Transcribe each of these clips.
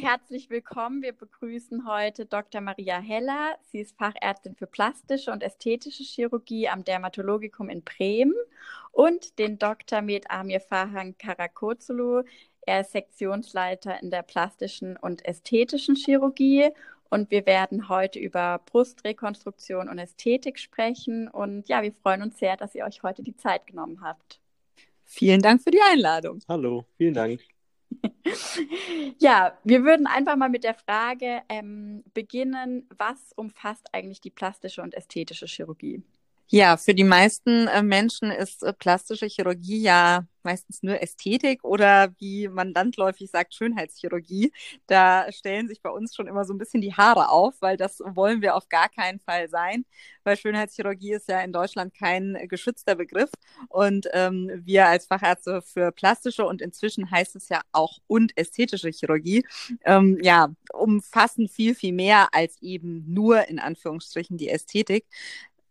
Herzlich willkommen. Wir begrüßen heute Dr. Maria Heller. Sie ist Fachärztin für plastische und ästhetische Chirurgie am Dermatologikum in Bremen und den Dr. Med Amir Fahan Karakozulu. Er ist Sektionsleiter in der plastischen und ästhetischen Chirurgie und wir werden heute über Brustrekonstruktion und Ästhetik sprechen. Und ja, wir freuen uns sehr, dass ihr euch heute die Zeit genommen habt. Vielen Dank für die Einladung. Hallo, vielen Dank. ja, wir würden einfach mal mit der Frage ähm, beginnen, was umfasst eigentlich die plastische und ästhetische Chirurgie? Ja, für die meisten äh, Menschen ist äh, plastische Chirurgie ja meistens nur Ästhetik oder wie man landläufig sagt, Schönheitschirurgie. Da stellen sich bei uns schon immer so ein bisschen die Haare auf, weil das wollen wir auf gar keinen Fall sein, weil Schönheitschirurgie ist ja in Deutschland kein geschützter Begriff und ähm, wir als Fachärzte für plastische und inzwischen heißt es ja auch und ästhetische Chirurgie, ähm, ja, umfassen viel, viel mehr als eben nur in Anführungsstrichen die Ästhetik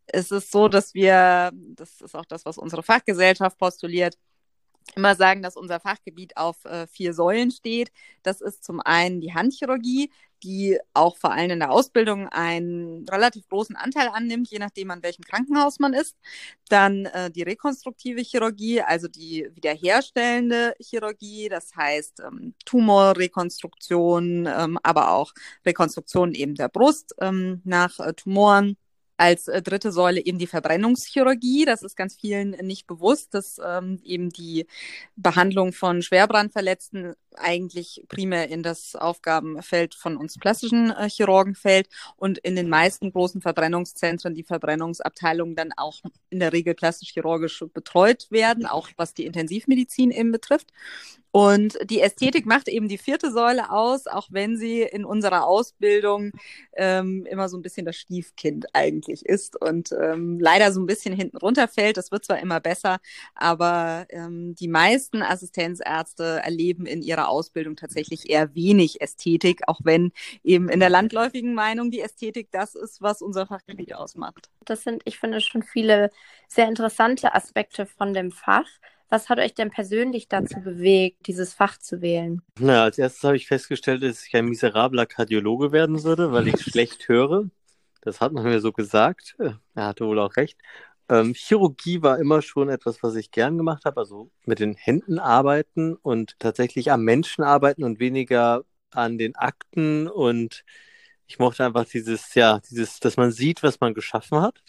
es ist so, dass wir, das ist auch das, was unsere Fachgesellschaft postuliert, immer sagen, dass unser Fachgebiet auf äh, vier Säulen steht. Das ist zum einen die Handchirurgie, die auch vor allem in der Ausbildung einen relativ großen Anteil annimmt, je nachdem, an welchem Krankenhaus man ist. Dann äh, die rekonstruktive Chirurgie, also die wiederherstellende Chirurgie, das heißt ähm, Tumorrekonstruktion, ähm, aber auch Rekonstruktion eben der Brust ähm, nach äh, Tumoren als äh, dritte Säule eben die Verbrennungschirurgie. Das ist ganz vielen nicht bewusst, dass ähm, eben die Behandlung von Schwerbrandverletzten eigentlich primär in das Aufgabenfeld von uns plastischen äh, Chirurgen fällt und in den meisten großen Verbrennungszentren die Verbrennungsabteilungen dann auch in der Regel plastisch-chirurgisch betreut werden, auch was die Intensivmedizin eben betrifft. Und die Ästhetik macht eben die vierte Säule aus, auch wenn sie in unserer Ausbildung ähm, immer so ein bisschen das Stiefkind eigentlich ist und ähm, leider so ein bisschen hinten runterfällt. Das wird zwar immer besser, aber ähm, die meisten Assistenzärzte erleben in ihrer Ausbildung tatsächlich eher wenig Ästhetik, auch wenn eben in der landläufigen Meinung die Ästhetik das ist, was unser Fachgebiet ausmacht. Das sind, ich finde, schon viele sehr interessante Aspekte von dem Fach. Was hat euch denn persönlich dazu bewegt, dieses Fach zu wählen? Na, als erstes habe ich festgestellt, dass ich ein miserabler Kardiologe werden würde, weil ich schlecht höre. Das hat man mir so gesagt. Er hatte wohl auch recht. Ähm, Chirurgie war immer schon etwas, was ich gern gemacht habe, also mit den Händen arbeiten und tatsächlich am Menschen arbeiten und weniger an den Akten und ich mochte einfach dieses, ja, dieses, dass man sieht, was man geschaffen hat.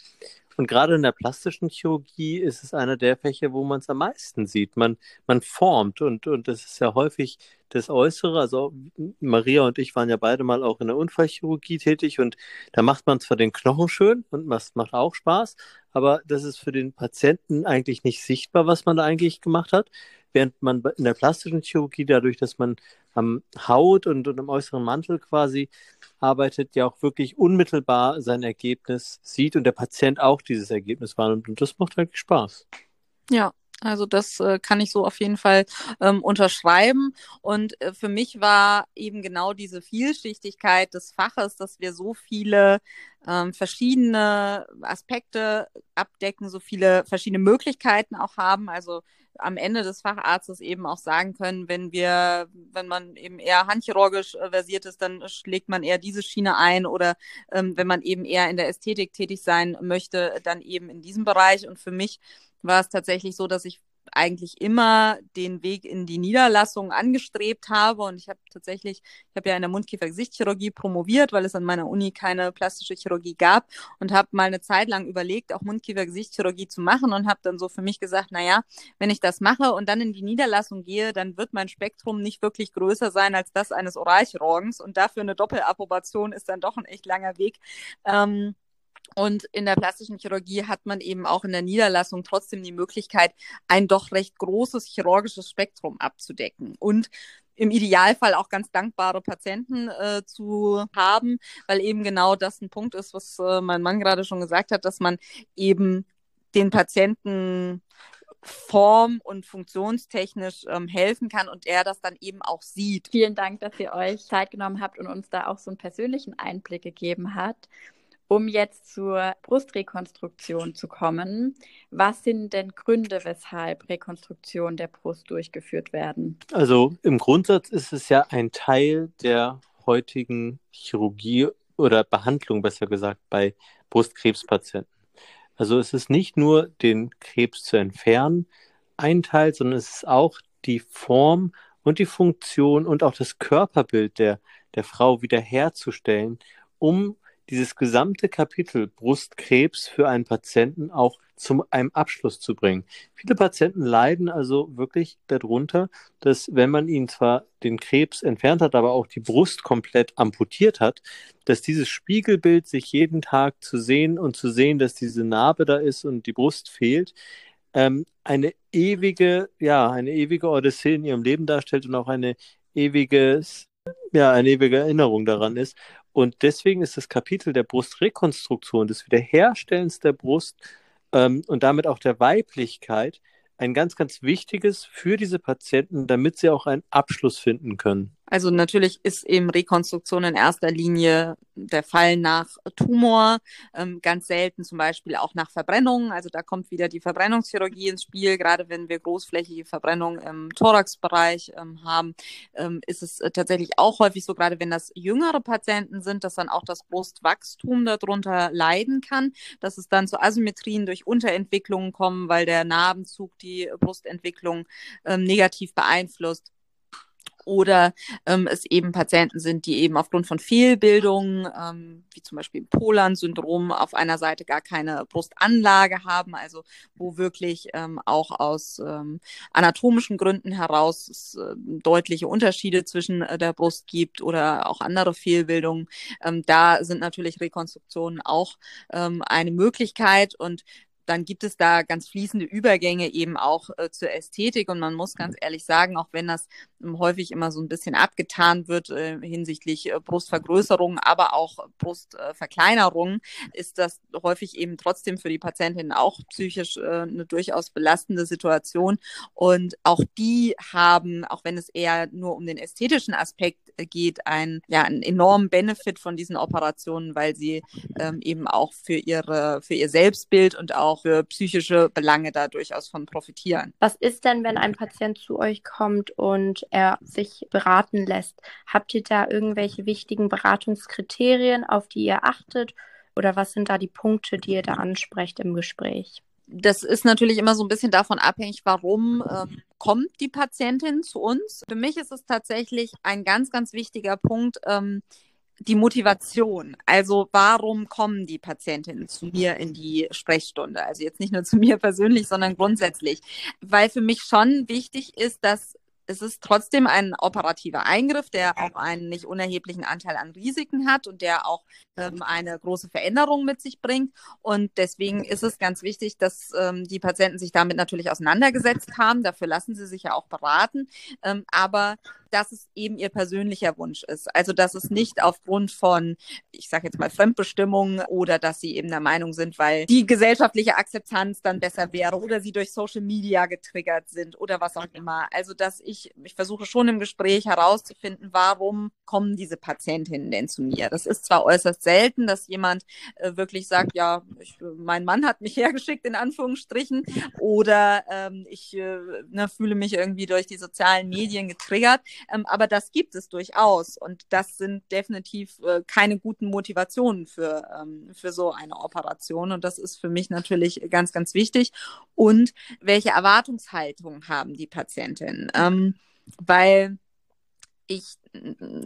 Und gerade in der plastischen Chirurgie ist es einer der Fächer, wo man es am meisten sieht. Man, man formt und, und das ist ja häufig das Äußere. Also Maria und ich waren ja beide mal auch in der Unfallchirurgie tätig und da macht man zwar den Knochen schön und das macht auch Spaß, aber das ist für den Patienten eigentlich nicht sichtbar, was man da eigentlich gemacht hat. Während man in der plastischen Chirurgie, dadurch, dass man am Haut und, und am äußeren Mantel quasi arbeitet, ja auch wirklich unmittelbar sein Ergebnis sieht und der Patient auch dieses Ergebnis wahrnimmt. Und das macht wirklich Spaß. Ja, also das äh, kann ich so auf jeden Fall ähm, unterschreiben. Und äh, für mich war eben genau diese Vielschichtigkeit des Faches, dass wir so viele ähm, verschiedene Aspekte abdecken, so viele verschiedene Möglichkeiten auch haben. Also am Ende des Facharztes eben auch sagen können, wenn wir, wenn man eben eher handchirurgisch äh, versiert ist, dann schlägt man eher diese Schiene ein oder ähm, wenn man eben eher in der Ästhetik tätig sein möchte, dann eben in diesem Bereich. Und für mich war es tatsächlich so, dass ich eigentlich immer den Weg in die Niederlassung angestrebt habe. Und ich habe tatsächlich, ich habe ja in der Mundkiefer-Gesichtschirurgie promoviert, weil es an meiner Uni keine plastische Chirurgie gab und habe mal eine Zeit lang überlegt, auch Mundkiefer-Gesichtschirurgie zu machen und habe dann so für mich gesagt, naja, wenn ich das mache und dann in die Niederlassung gehe, dann wird mein Spektrum nicht wirklich größer sein als das eines Oralchirurgens und dafür eine Doppelapprobation ist dann doch ein echt langer Weg. Ähm, und in der plastischen Chirurgie hat man eben auch in der Niederlassung trotzdem die Möglichkeit, ein doch recht großes chirurgisches Spektrum abzudecken und im Idealfall auch ganz dankbare Patienten äh, zu haben, weil eben genau das ein Punkt ist, was äh, mein Mann gerade schon gesagt hat, dass man eben den Patienten form- und funktionstechnisch ähm, helfen kann und er das dann eben auch sieht. Vielen Dank, dass ihr euch Zeit genommen habt und uns da auch so einen persönlichen Einblick gegeben habt. Um jetzt zur Brustrekonstruktion zu kommen, was sind denn Gründe, weshalb Rekonstruktion der Brust durchgeführt werden? Also im Grundsatz ist es ja ein Teil der heutigen Chirurgie oder Behandlung, besser gesagt, bei Brustkrebspatienten. Also es ist nicht nur den Krebs zu entfernen, ein Teil, sondern es ist auch die Form und die Funktion und auch das Körperbild der, der Frau wiederherzustellen, um dieses gesamte Kapitel Brustkrebs für einen Patienten auch zu einem Abschluss zu bringen. Viele Patienten leiden also wirklich darunter, dass wenn man ihnen zwar den Krebs entfernt hat, aber auch die Brust komplett amputiert hat, dass dieses Spiegelbild sich jeden Tag zu sehen und zu sehen, dass diese Narbe da ist und die Brust fehlt, ähm, eine ewige, ja, eine ewige Odyssee in ihrem Leben darstellt und auch eine ewiges, ja, eine ewige Erinnerung daran ist. Und deswegen ist das Kapitel der Brustrekonstruktion, des Wiederherstellens der Brust ähm, und damit auch der Weiblichkeit ein ganz, ganz wichtiges für diese Patienten, damit sie auch einen Abschluss finden können. Also natürlich ist eben Rekonstruktion in erster Linie der Fall nach Tumor, ähm, ganz selten zum Beispiel auch nach Verbrennung. Also da kommt wieder die Verbrennungschirurgie ins Spiel. Gerade wenn wir großflächige Verbrennung im Thoraxbereich ähm, haben, ähm, ist es äh, tatsächlich auch häufig so, gerade wenn das jüngere Patienten sind, dass dann auch das Brustwachstum darunter leiden kann, dass es dann zu Asymmetrien durch Unterentwicklungen kommen, weil der Narbenzug die Brustentwicklung ähm, negativ beeinflusst oder ähm, es eben Patienten sind, die eben aufgrund von Fehlbildungen, ähm, wie zum Beispiel Polan-Syndrom, auf einer Seite gar keine Brustanlage haben, also wo wirklich ähm, auch aus ähm, anatomischen Gründen heraus es äh, deutliche Unterschiede zwischen äh, der Brust gibt oder auch andere Fehlbildungen. Ähm, da sind natürlich Rekonstruktionen auch ähm, eine Möglichkeit und dann gibt es da ganz fließende Übergänge eben auch äh, zur Ästhetik. Und man muss ganz ehrlich sagen, auch wenn das ähm, häufig immer so ein bisschen abgetan wird äh, hinsichtlich äh, Brustvergrößerung, aber auch Brustverkleinerung, äh, ist das häufig eben trotzdem für die Patientin auch psychisch äh, eine durchaus belastende Situation. Und auch die haben, auch wenn es eher nur um den ästhetischen Aspekt äh, geht, einen, ja, einen enormen Benefit von diesen Operationen, weil sie ähm, eben auch für ihre, für ihr Selbstbild und auch auch für psychische Belange da durchaus von profitieren. Was ist denn, wenn ein Patient zu euch kommt und er sich beraten lässt? Habt ihr da irgendwelche wichtigen Beratungskriterien, auf die ihr achtet? Oder was sind da die Punkte, die ihr da ansprecht im Gespräch? Das ist natürlich immer so ein bisschen davon abhängig, warum ähm, kommt die Patientin zu uns. Für mich ist es tatsächlich ein ganz, ganz wichtiger Punkt, ähm, die Motivation. Also warum kommen die Patientinnen zu mir in die Sprechstunde? Also jetzt nicht nur zu mir persönlich, sondern grundsätzlich. Weil für mich schon wichtig ist, dass es ist trotzdem ein operativer Eingriff, der auch einen nicht unerheblichen Anteil an Risiken hat und der auch ähm, eine große Veränderung mit sich bringt. Und deswegen ist es ganz wichtig, dass ähm, die Patienten sich damit natürlich auseinandergesetzt haben. Dafür lassen sie sich ja auch beraten. Ähm, aber dass es eben ihr persönlicher Wunsch ist. Also dass es nicht aufgrund von, ich sage jetzt mal, Fremdbestimmung oder dass sie eben der Meinung sind, weil die gesellschaftliche Akzeptanz dann besser wäre oder sie durch Social Media getriggert sind oder was auch immer. Also dass ich, ich versuche schon im Gespräch herauszufinden, warum kommen diese Patientinnen denn zu mir? Das ist zwar äußerst selten, dass jemand äh, wirklich sagt, ja, ich, mein Mann hat mich hergeschickt, in Anführungsstrichen, oder ähm, ich äh, ne, fühle mich irgendwie durch die sozialen Medien getriggert. Ähm, aber das gibt es durchaus und das sind definitiv äh, keine guten Motivationen für, ähm, für so eine Operation. Und das ist für mich natürlich ganz, ganz wichtig. Und welche Erwartungshaltung haben die Patientinnen? Ähm, weil ich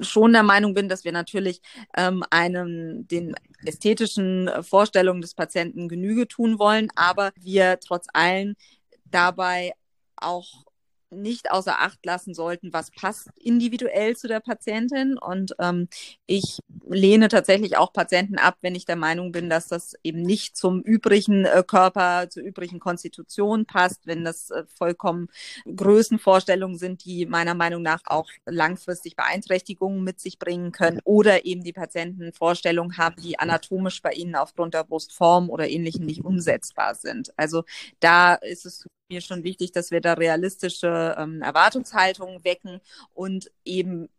schon der Meinung bin, dass wir natürlich ähm, einem den ästhetischen Vorstellungen des Patienten Genüge tun wollen, aber wir trotz allem dabei auch nicht außer Acht lassen sollten, was passt individuell zu der Patientin. Und ähm, ich lehne tatsächlich auch Patienten ab, wenn ich der Meinung bin, dass das eben nicht zum übrigen äh, Körper, zur übrigen Konstitution passt, wenn das äh, vollkommen Größenvorstellungen sind, die meiner Meinung nach auch langfristig Beeinträchtigungen mit sich bringen können oder eben die Patienten Vorstellungen haben, die anatomisch bei ihnen aufgrund der Brustform oder ähnlichem nicht umsetzbar sind. Also da ist es mir schon wichtig, dass wir da realistische ähm, Erwartungshaltungen wecken und eben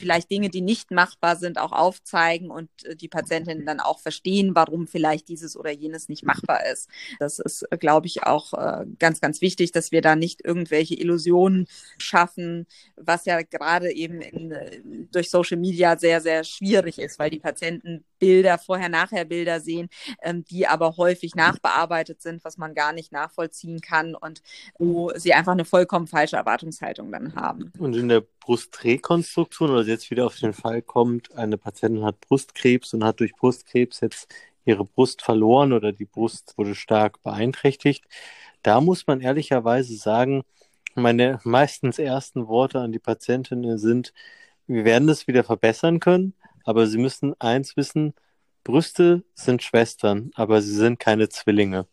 vielleicht Dinge, die nicht machbar sind, auch aufzeigen und äh, die Patientinnen dann auch verstehen, warum vielleicht dieses oder jenes nicht machbar ist. Das ist, glaube ich, auch äh, ganz, ganz wichtig, dass wir da nicht irgendwelche Illusionen schaffen, was ja gerade eben in, äh, durch Social Media sehr, sehr schwierig ist, weil die Patienten Bilder, Vorher-Nachher-Bilder sehen, ähm, die aber häufig nachbearbeitet sind, was man gar nicht nachvollziehen kann und wo sie einfach eine vollkommen falsche Erwartungshaltung dann haben. Und in der Brustrekonstruktion, oder jetzt wieder auf den Fall kommt, eine Patientin hat Brustkrebs und hat durch Brustkrebs jetzt ihre Brust verloren oder die Brust wurde stark beeinträchtigt. Da muss man ehrlicherweise sagen, meine meistens ersten Worte an die Patientin sind, wir werden das wieder verbessern können, aber Sie müssen eins wissen, Brüste sind Schwestern, aber sie sind keine Zwillinge.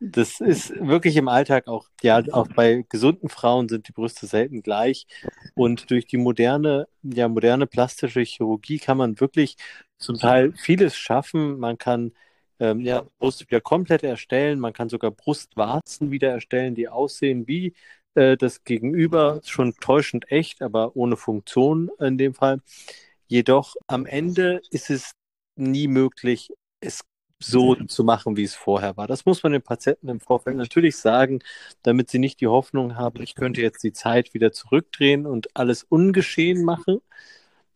Das ist wirklich im Alltag auch, ja, auch bei gesunden Frauen sind die Brüste selten gleich. Und durch die moderne, ja, moderne plastische Chirurgie kann man wirklich zum Teil vieles schaffen. Man kann ähm, ja, Brust wieder komplett erstellen. Man kann sogar Brustwarzen wieder erstellen, die aussehen wie äh, das Gegenüber, schon täuschend echt, aber ohne Funktion in dem Fall. Jedoch am Ende ist es nie möglich, es so zu machen, wie es vorher war. Das muss man den Patienten im Vorfeld natürlich sagen, damit sie nicht die Hoffnung haben, ich könnte jetzt die Zeit wieder zurückdrehen und alles ungeschehen machen.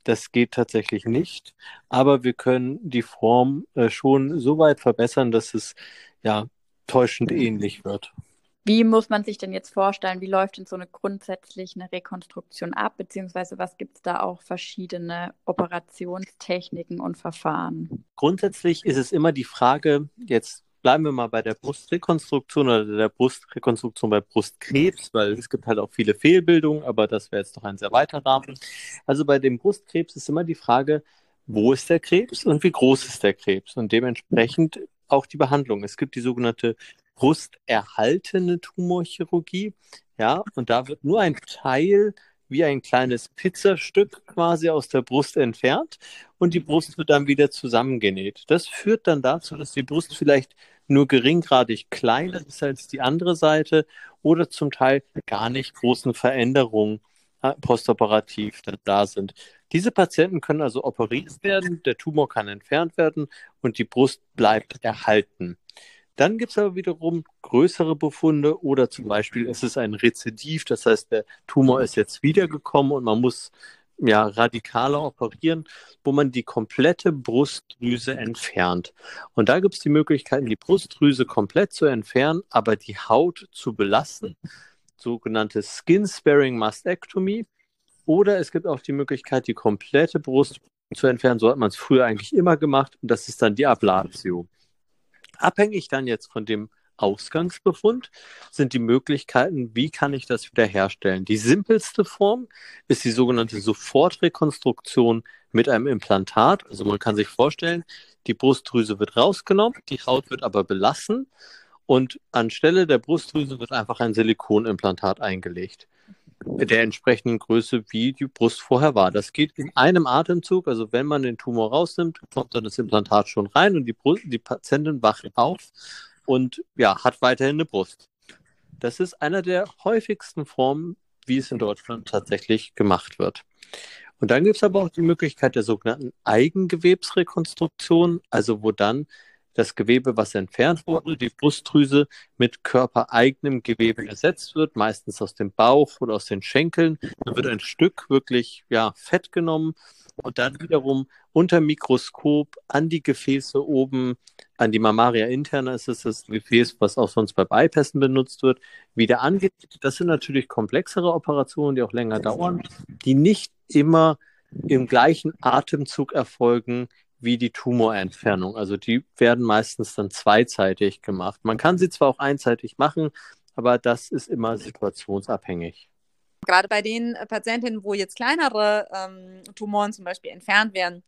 Das geht tatsächlich nicht. Aber wir können die Form äh, schon so weit verbessern, dass es ja täuschend ähnlich wird. Wie muss man sich denn jetzt vorstellen, wie läuft denn so eine grundsätzlich eine Rekonstruktion ab, beziehungsweise was gibt es da auch verschiedene Operationstechniken und Verfahren? Grundsätzlich ist es immer die Frage, jetzt bleiben wir mal bei der Brustrekonstruktion oder der Brustrekonstruktion bei Brustkrebs, weil es gibt halt auch viele Fehlbildungen, aber das wäre jetzt doch ein sehr weiter Rahmen. Also bei dem Brustkrebs ist immer die Frage, wo ist der Krebs und wie groß ist der Krebs und dementsprechend auch die Behandlung. Es gibt die sogenannte brusterhaltene Tumorchirurgie. Ja, und da wird nur ein Teil wie ein kleines Pizzastück quasi aus der Brust entfernt und die Brust wird dann wieder zusammengenäht. Das führt dann dazu, dass die Brust vielleicht nur geringgradig kleiner ist als die andere Seite oder zum Teil gar nicht großen Veränderungen äh, postoperativ da sind. Diese Patienten können also operiert werden, der Tumor kann entfernt werden und die Brust bleibt erhalten. Dann gibt es aber wiederum größere Befunde oder zum Beispiel ist es ein Rezidiv, das heißt, der Tumor ist jetzt wiedergekommen und man muss ja, radikaler operieren, wo man die komplette Brustdrüse entfernt. Und da gibt es die Möglichkeiten, die Brustdrüse komplett zu entfernen, aber die Haut zu belassen, sogenannte Skin-Sparing Mastectomy. Oder es gibt auch die Möglichkeit, die komplette Brust zu entfernen. So hat man es früher eigentlich immer gemacht. Und das ist dann die Ablatio. Abhängig dann jetzt von dem Ausgangsbefund sind die Möglichkeiten, wie kann ich das wiederherstellen. Die simpelste Form ist die sogenannte Sofortrekonstruktion mit einem Implantat. Also man kann sich vorstellen, die Brustdrüse wird rausgenommen, die Haut wird aber belassen und anstelle der Brustdrüse wird einfach ein Silikonimplantat eingelegt der entsprechenden Größe, wie die Brust vorher war. Das geht in einem Atemzug. Also wenn man den Tumor rausnimmt, kommt dann das Implantat schon rein und die, Brust, die Patientin wacht auf und ja, hat weiterhin eine Brust. Das ist einer der häufigsten Formen, wie es in Deutschland tatsächlich gemacht wird. Und dann gibt es aber auch die Möglichkeit der sogenannten Eigengewebsrekonstruktion, also wo dann das Gewebe, was entfernt wurde, die Brustdrüse mit körpereigenem Gewebe ersetzt wird, meistens aus dem Bauch oder aus den Schenkeln. Dann wird ein Stück wirklich ja, Fett genommen und dann wiederum unter Mikroskop an die Gefäße oben, an die Mammaria interna ist es das Gefäß, was auch sonst bei Bypassen benutzt wird, wieder angeht. Das sind natürlich komplexere Operationen, die auch länger dauern, die nicht immer im gleichen Atemzug erfolgen wie die Tumorentfernung. Also die werden meistens dann zweizeitig gemacht. Man kann sie zwar auch einseitig machen, aber das ist immer situationsabhängig. Gerade bei den Patientinnen, wo jetzt kleinere ähm, Tumoren zum Beispiel entfernt werden,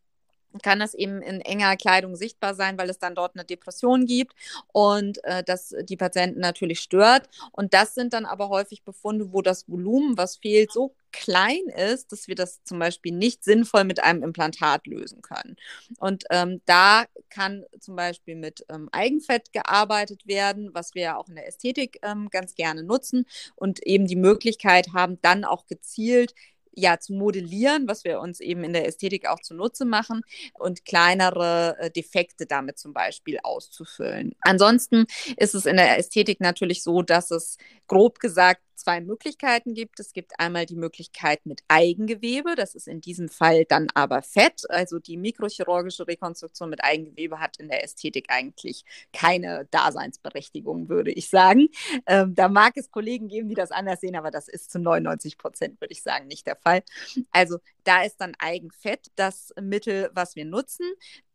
kann das eben in enger Kleidung sichtbar sein, weil es dann dort eine Depression gibt und äh, das die Patienten natürlich stört. Und das sind dann aber häufig Befunde, wo das Volumen, was fehlt, so klein ist, dass wir das zum Beispiel nicht sinnvoll mit einem Implantat lösen können. Und ähm, da kann zum Beispiel mit ähm, Eigenfett gearbeitet werden, was wir ja auch in der Ästhetik ähm, ganz gerne nutzen und eben die Möglichkeit haben, dann auch gezielt ja, zu modellieren, was wir uns eben in der Ästhetik auch zunutze machen und kleinere äh, Defekte damit zum Beispiel auszufüllen. Ansonsten ist es in der Ästhetik natürlich so, dass es grob gesagt zwei Möglichkeiten gibt. Es gibt einmal die Möglichkeit mit Eigengewebe, das ist in diesem Fall dann aber Fett. Also die mikrochirurgische Rekonstruktion mit Eigengewebe hat in der Ästhetik eigentlich keine Daseinsberechtigung, würde ich sagen. Ähm, da mag es Kollegen geben, die das anders sehen, aber das ist zu 99 Prozent, würde ich sagen, nicht der Fall. Also da ist dann Eigenfett das Mittel, was wir nutzen.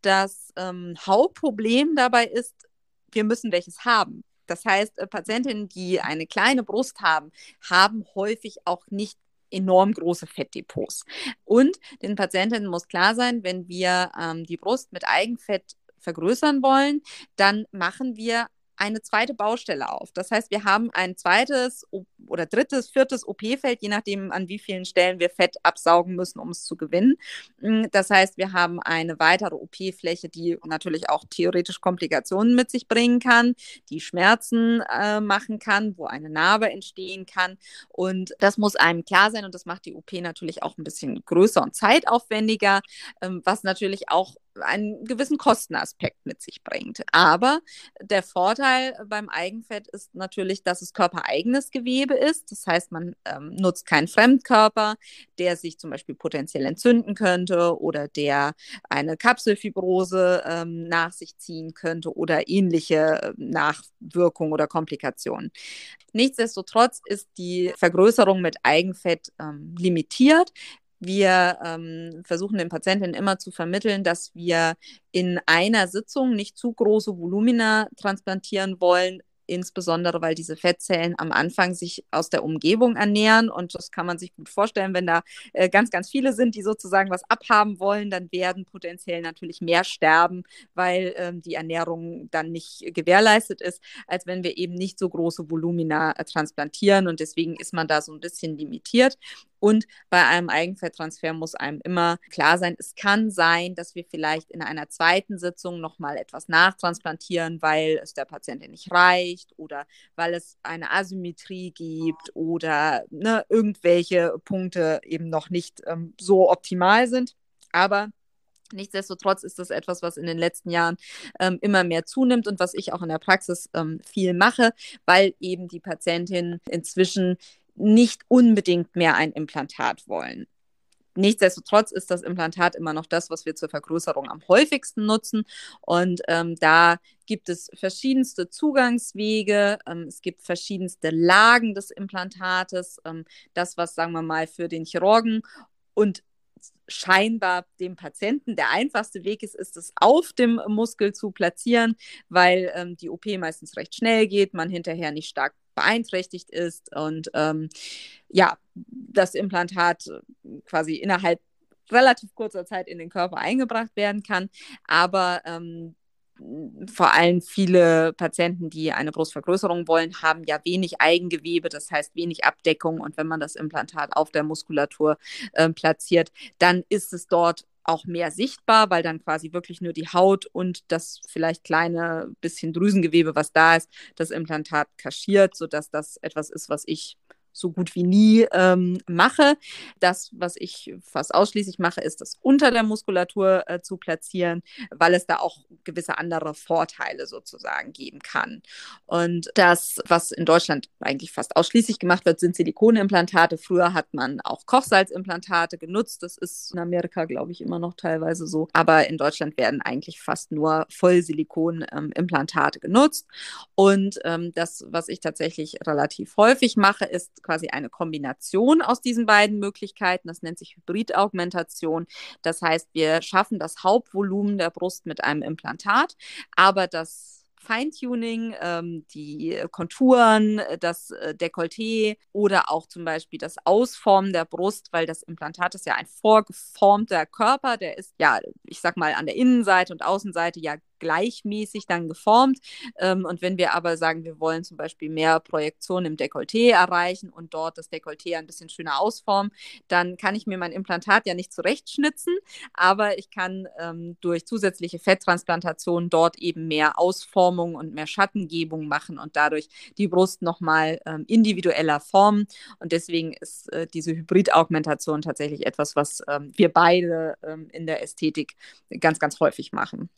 Das ähm, Hauptproblem dabei ist, wir müssen welches haben. Das heißt, äh, Patientinnen, die eine kleine Brust haben, haben häufig auch nicht enorm große Fettdepots. Und den Patientinnen muss klar sein, wenn wir ähm, die Brust mit Eigenfett vergrößern wollen, dann machen wir eine zweite Baustelle auf. Das heißt, wir haben ein zweites oder drittes, viertes OP-Feld, je nachdem, an wie vielen Stellen wir Fett absaugen müssen, um es zu gewinnen. Mm, das heißt, wir haben eine weitere OP-Fläche, die natürlich auch theoretisch Komplikationen mit sich bringen kann, die Schmerzen äh, machen kann, wo eine Narbe entstehen kann. Und das muss einem klar sein und das macht die OP natürlich auch ein bisschen größer und zeitaufwendiger, ähm, was natürlich auch einen gewissen Kostenaspekt mit sich bringt. Aber der Vorteil beim Eigenfett ist natürlich, dass es körpereigenes Gewebe ist. Das heißt, man ähm, nutzt keinen Fremdkörper, der sich zum Beispiel potenziell entzünden könnte oder der eine Kapselfibrose ähm, nach sich ziehen könnte oder ähnliche äh, Nachwirkungen oder Komplikationen. Nichtsdestotrotz ist die Vergrößerung mit Eigenfett ähm, limitiert. Wir ähm, versuchen den Patientinnen immer zu vermitteln, dass wir in einer Sitzung nicht zu große Volumina transplantieren wollen, insbesondere weil diese Fettzellen am Anfang sich aus der Umgebung ernähren und das kann man sich gut vorstellen, wenn da äh, ganz, ganz viele sind, die sozusagen was abhaben wollen, dann werden potenziell natürlich mehr sterben, weil ähm, die Ernährung dann nicht gewährleistet ist, als wenn wir eben nicht so große Volumina äh, transplantieren und deswegen ist man da so ein bisschen limitiert. Und bei einem Eigenfetttransfer muss einem immer klar sein, es kann sein, dass wir vielleicht in einer zweiten Sitzung nochmal etwas nachtransplantieren, weil es der Patientin nicht reicht oder weil es eine Asymmetrie gibt oder ne, irgendwelche Punkte eben noch nicht ähm, so optimal sind. Aber Nichtsdestotrotz ist das etwas, was in den letzten Jahren ähm, immer mehr zunimmt und was ich auch in der Praxis ähm, viel mache, weil eben die Patientinnen inzwischen nicht unbedingt mehr ein Implantat wollen. Nichtsdestotrotz ist das Implantat immer noch das, was wir zur Vergrößerung am häufigsten nutzen. Und ähm, da gibt es verschiedenste Zugangswege, ähm, es gibt verschiedenste Lagen des Implantates. Ähm, das, was, sagen wir mal, für den Chirurgen und scheinbar dem Patienten der einfachste Weg ist, ist es auf dem Muskel zu platzieren, weil ähm, die OP meistens recht schnell geht, man hinterher nicht stark beeinträchtigt ist und ähm, ja, das Implantat quasi innerhalb relativ kurzer Zeit in den Körper eingebracht werden kann. Aber ähm, vor allem viele Patienten, die eine Brustvergrößerung wollen, haben ja wenig Eigengewebe, das heißt wenig Abdeckung. Und wenn man das Implantat auf der Muskulatur äh, platziert, dann ist es dort auch mehr sichtbar, weil dann quasi wirklich nur die Haut und das vielleicht kleine bisschen Drüsengewebe, was da ist, das Implantat kaschiert, sodass das etwas ist, was ich so gut wie nie ähm, mache. Das, was ich fast ausschließlich mache, ist das unter der Muskulatur äh, zu platzieren, weil es da auch gewisse andere Vorteile sozusagen geben kann. Und das, was in Deutschland eigentlich fast ausschließlich gemacht wird, sind Silikonimplantate. Früher hat man auch Kochsalzimplantate genutzt. Das ist in Amerika, glaube ich, immer noch teilweise so. Aber in Deutschland werden eigentlich fast nur Vollsilikonimplantate ähm, genutzt. Und ähm, das, was ich tatsächlich relativ häufig mache, ist quasi eine Kombination aus diesen beiden Möglichkeiten. Das nennt sich Hybridaugmentation. Das heißt, wir schaffen das Hauptvolumen der Brust mit einem Implantat, aber das Feintuning, ähm, die Konturen, das äh, Dekolleté oder auch zum Beispiel das Ausformen der Brust, weil das Implantat ist ja ein vorgeformter Körper, der ist ja, ich sag mal, an der Innenseite und Außenseite ja gleichmäßig dann geformt. Ähm, und wenn wir aber sagen, wir wollen zum Beispiel mehr Projektion im Dekolleté erreichen und dort das Dekolleté ein bisschen schöner ausformen, dann kann ich mir mein Implantat ja nicht zurechtschnitzen, aber ich kann ähm, durch zusätzliche Fetttransplantation dort eben mehr Ausformung und mehr Schattengebung machen und dadurch die Brust nochmal ähm, individueller formen. Und deswegen ist äh, diese Hybridaugmentation tatsächlich etwas, was ähm, wir beide ähm, in der Ästhetik ganz, ganz häufig machen.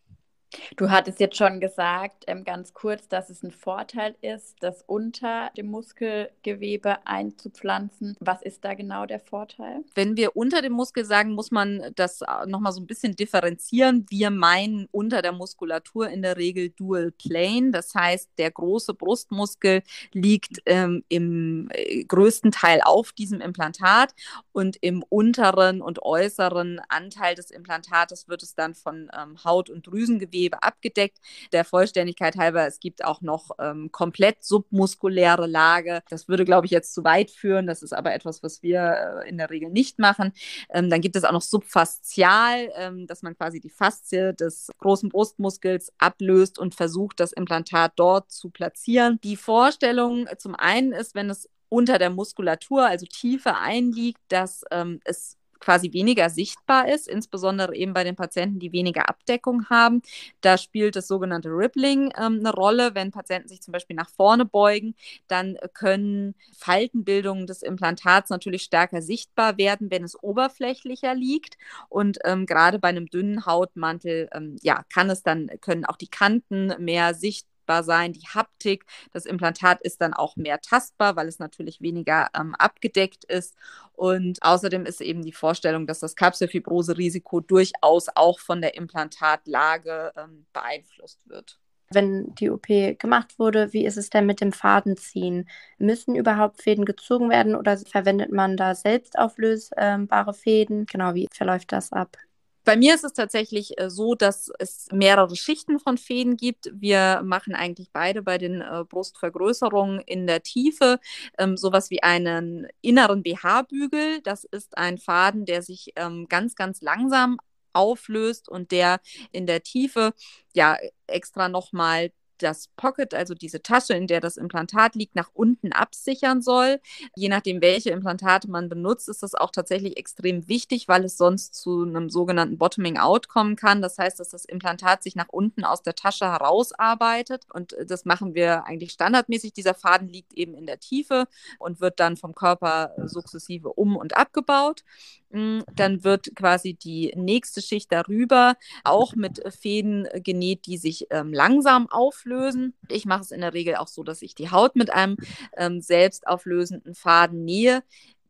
Du hattest jetzt schon gesagt, ähm, ganz kurz, dass es ein Vorteil ist, das unter dem Muskelgewebe einzupflanzen. Was ist da genau der Vorteil? Wenn wir unter dem Muskel sagen, muss man das äh, nochmal so ein bisschen differenzieren. Wir meinen unter der Muskulatur in der Regel Dual Plane. Das heißt, der große Brustmuskel liegt ähm, im äh, größten Teil auf diesem Implantat und im unteren und äußeren Anteil des Implantates wird es dann von ähm, Haut- und Drüsengewebe Gewebe abgedeckt. Der Vollständigkeit halber, es gibt auch noch ähm, komplett submuskuläre Lage. Das würde, glaube ich, jetzt zu weit führen. Das ist aber etwas, was wir äh, in der Regel nicht machen. Ähm, dann gibt es auch noch subfaszial, ähm, dass man quasi die Faszie des großen Brustmuskels ablöst und versucht, das Implantat dort zu platzieren. Die Vorstellung zum einen ist, wenn es unter der Muskulatur, also tiefer einliegt, dass ähm, es quasi weniger sichtbar ist, insbesondere eben bei den Patienten, die weniger Abdeckung haben. Da spielt das sogenannte Rippling ähm, eine Rolle. Wenn Patienten sich zum Beispiel nach vorne beugen, dann können Faltenbildungen des Implantats natürlich stärker sichtbar werden, wenn es oberflächlicher liegt. Und ähm, gerade bei einem dünnen Hautmantel, ähm, ja, kann es dann, können auch die Kanten mehr sichtbar sichtbar sein, die Haptik. Das Implantat ist dann auch mehr tastbar, weil es natürlich weniger ähm, abgedeckt ist. Und außerdem ist eben die Vorstellung, dass das Kapselfibrose-Risiko durchaus auch von der Implantatlage ähm, beeinflusst wird wenn die OP gemacht wurde, wie ist es denn mit dem Fadenziehen? Müssen überhaupt Fäden gezogen werden oder verwendet man da selbst auflösbare Fäden? Genau, wie verläuft das ab? Bei mir ist es tatsächlich äh, so, dass es mehrere Schichten von Fäden gibt. Wir machen eigentlich beide bei den äh, Brustvergrößerungen in der Tiefe ähm, sowas wie einen inneren BH-Bügel. Das ist ein Faden, der sich ähm, ganz, ganz langsam auflöst und der in der Tiefe ja extra nochmal das Pocket, also diese Tasche, in der das Implantat liegt, nach unten absichern soll. Je nachdem, welche Implantate man benutzt, ist das auch tatsächlich extrem wichtig, weil es sonst zu einem sogenannten Bottoming Out kommen kann. Das heißt, dass das Implantat sich nach unten aus der Tasche herausarbeitet. Und äh, das machen wir eigentlich standardmäßig. Dieser Faden liegt eben in der Tiefe und wird dann vom Körper sukzessive um- und abgebaut. Mm, dann wird quasi die nächste Schicht darüber auch mit Fäden genäht, die sich ähm, langsam auflösen auflösen. Ich mache es in der Regel auch so, dass ich die Haut mit einem ähm, selbstauflösenden Faden nähe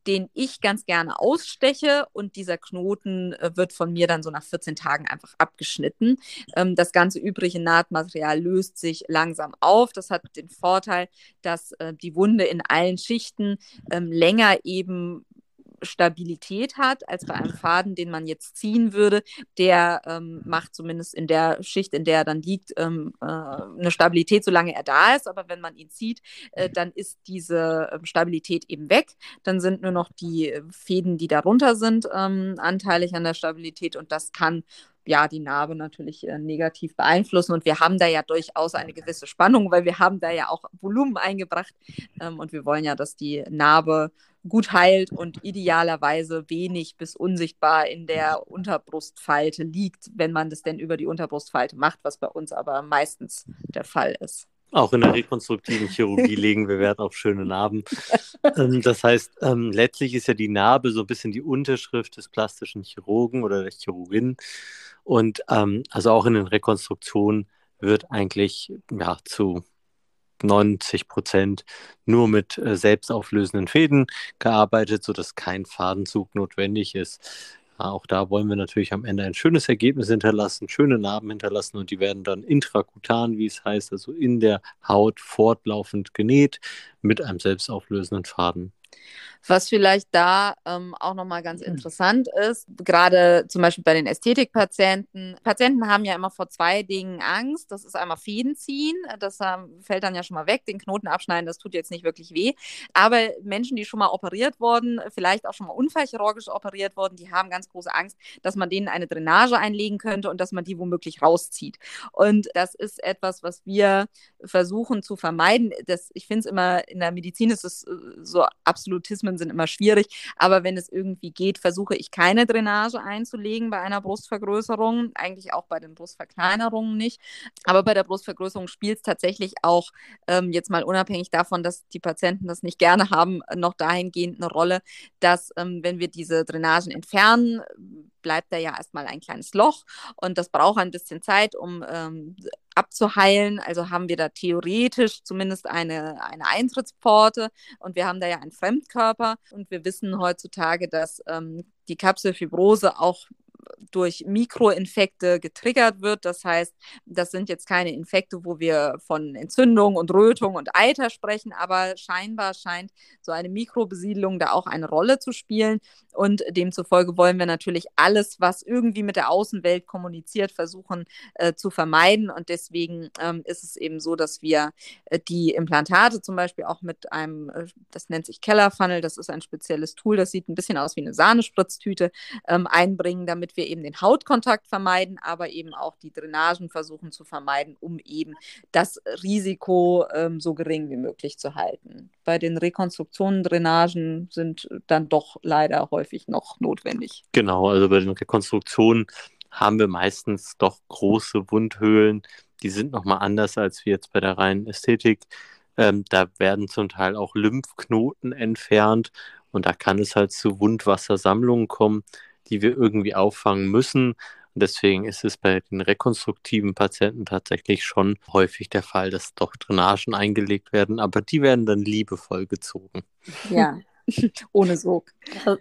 den ich ganz gerne aussteche und dieser Knoten äh, wird von mir dann so nach 14 Tagen einfach abgeschnitten. Ähm, das ganze übrige Nahtmaterial löst sich langsam auf. Das hat den Vorteil, dass äh, die Wunde in allen Schichten ähm, länger eben Stabilität hat als bei einem Faden, den man jetzt ziehen würde. Der ähm, macht zumindest in der Schicht, in der er dann liegt, ähm, äh, eine Stabilität, solange er da ist. Aber wenn man ihn zieht, äh, dann ist diese äh, Stabilität eben weg. Dann sind nur noch die Fäden, die darunter sind, ähm, anteilig an der Stabilität und das kann ja, die Narbe natürlich äh, negativ beeinflussen. Und wir haben da ja durchaus eine gewisse Spannung, weil wir haben da ja auch Volumen eingebracht. Ähm, und wir wollen ja, dass die Narbe gut heilt und idealerweise wenig bis unsichtbar in der Unterbrustfalte liegt, wenn man das denn über die Unterbrustfalte macht, was bei uns aber meistens der Fall ist. Auch in der rekonstruktiven Chirurgie legen wir Wert auf schöne Narben. Ähm, das heißt, ähm, letztlich ist ja die Narbe so ein bisschen die Unterschrift des plastischen Chirurgen oder der Chirurgin. Und ähm, also auch in den Rekonstruktionen wird eigentlich ja, zu 90 Prozent nur mit äh, selbstauflösenden Fäden gearbeitet, sodass kein Fadenzug notwendig ist. Auch da wollen wir natürlich am Ende ein schönes Ergebnis hinterlassen, schöne Narben hinterlassen und die werden dann intrakutan, wie es heißt, also in der Haut fortlaufend genäht mit einem selbstauflösenden Faden. Was vielleicht da ähm, auch nochmal ganz mhm. interessant ist, gerade zum Beispiel bei den Ästhetikpatienten. Patienten haben ja immer vor zwei Dingen Angst. Das ist einmal Fäden ziehen, das ähm, fällt dann ja schon mal weg. Den Knoten abschneiden, das tut jetzt nicht wirklich weh. Aber Menschen, die schon mal operiert wurden, vielleicht auch schon mal unfallchirurgisch operiert wurden, die haben ganz große Angst, dass man denen eine Drainage einlegen könnte und dass man die womöglich rauszieht. Und das ist etwas, was wir versuchen zu vermeiden. Das, ich finde es immer, in der Medizin ist es äh, so Absolutismen sind immer schwierig, aber wenn es irgendwie geht, versuche ich keine Drainage einzulegen bei einer Brustvergrößerung, eigentlich auch bei den Brustverkleinerungen nicht. Aber bei der Brustvergrößerung spielt es tatsächlich auch ähm, jetzt mal unabhängig davon, dass die Patienten das nicht gerne haben, noch dahingehend eine Rolle, dass ähm, wenn wir diese Drainagen entfernen, bleibt da ja erstmal ein kleines Loch und das braucht ein bisschen Zeit, um ähm, abzuheilen. Also haben wir da theoretisch zumindest eine, eine Eintrittspforte und wir haben da ja einen Fremdkörper und wir wissen heutzutage, dass ähm, die Kapselfibrose auch durch Mikroinfekte getriggert wird. Das heißt, das sind jetzt keine Infekte, wo wir von Entzündung und Rötung und Eiter sprechen, aber scheinbar scheint so eine Mikrobesiedlung da auch eine Rolle zu spielen. Und demzufolge wollen wir natürlich alles, was irgendwie mit der Außenwelt kommuniziert, versuchen äh, zu vermeiden. Und deswegen ähm, ist es eben so, dass wir äh, die Implantate zum Beispiel auch mit einem, äh, das nennt sich Kellerfunnel, das ist ein spezielles Tool, das sieht ein bisschen aus wie eine Sahnespritztüte, ähm, einbringen, damit wir eben den Hautkontakt vermeiden, aber eben auch die Drainagen versuchen zu vermeiden, um eben das Risiko ähm, so gering wie möglich zu halten. Bei den Rekonstruktionen, Drainagen sind dann doch leider häufig noch notwendig. Genau, also bei den Rekonstruktionen haben wir meistens doch große Wundhöhlen. Die sind nochmal anders als wie jetzt bei der reinen Ästhetik. Ähm, da werden zum Teil auch Lymphknoten entfernt und da kann es halt zu Wundwassersammlungen kommen die wir irgendwie auffangen müssen. Und deswegen ist es bei den rekonstruktiven Patienten tatsächlich schon häufig der Fall, dass doch Drainagen eingelegt werden, aber die werden dann liebevoll gezogen. Ja, ohne Sog.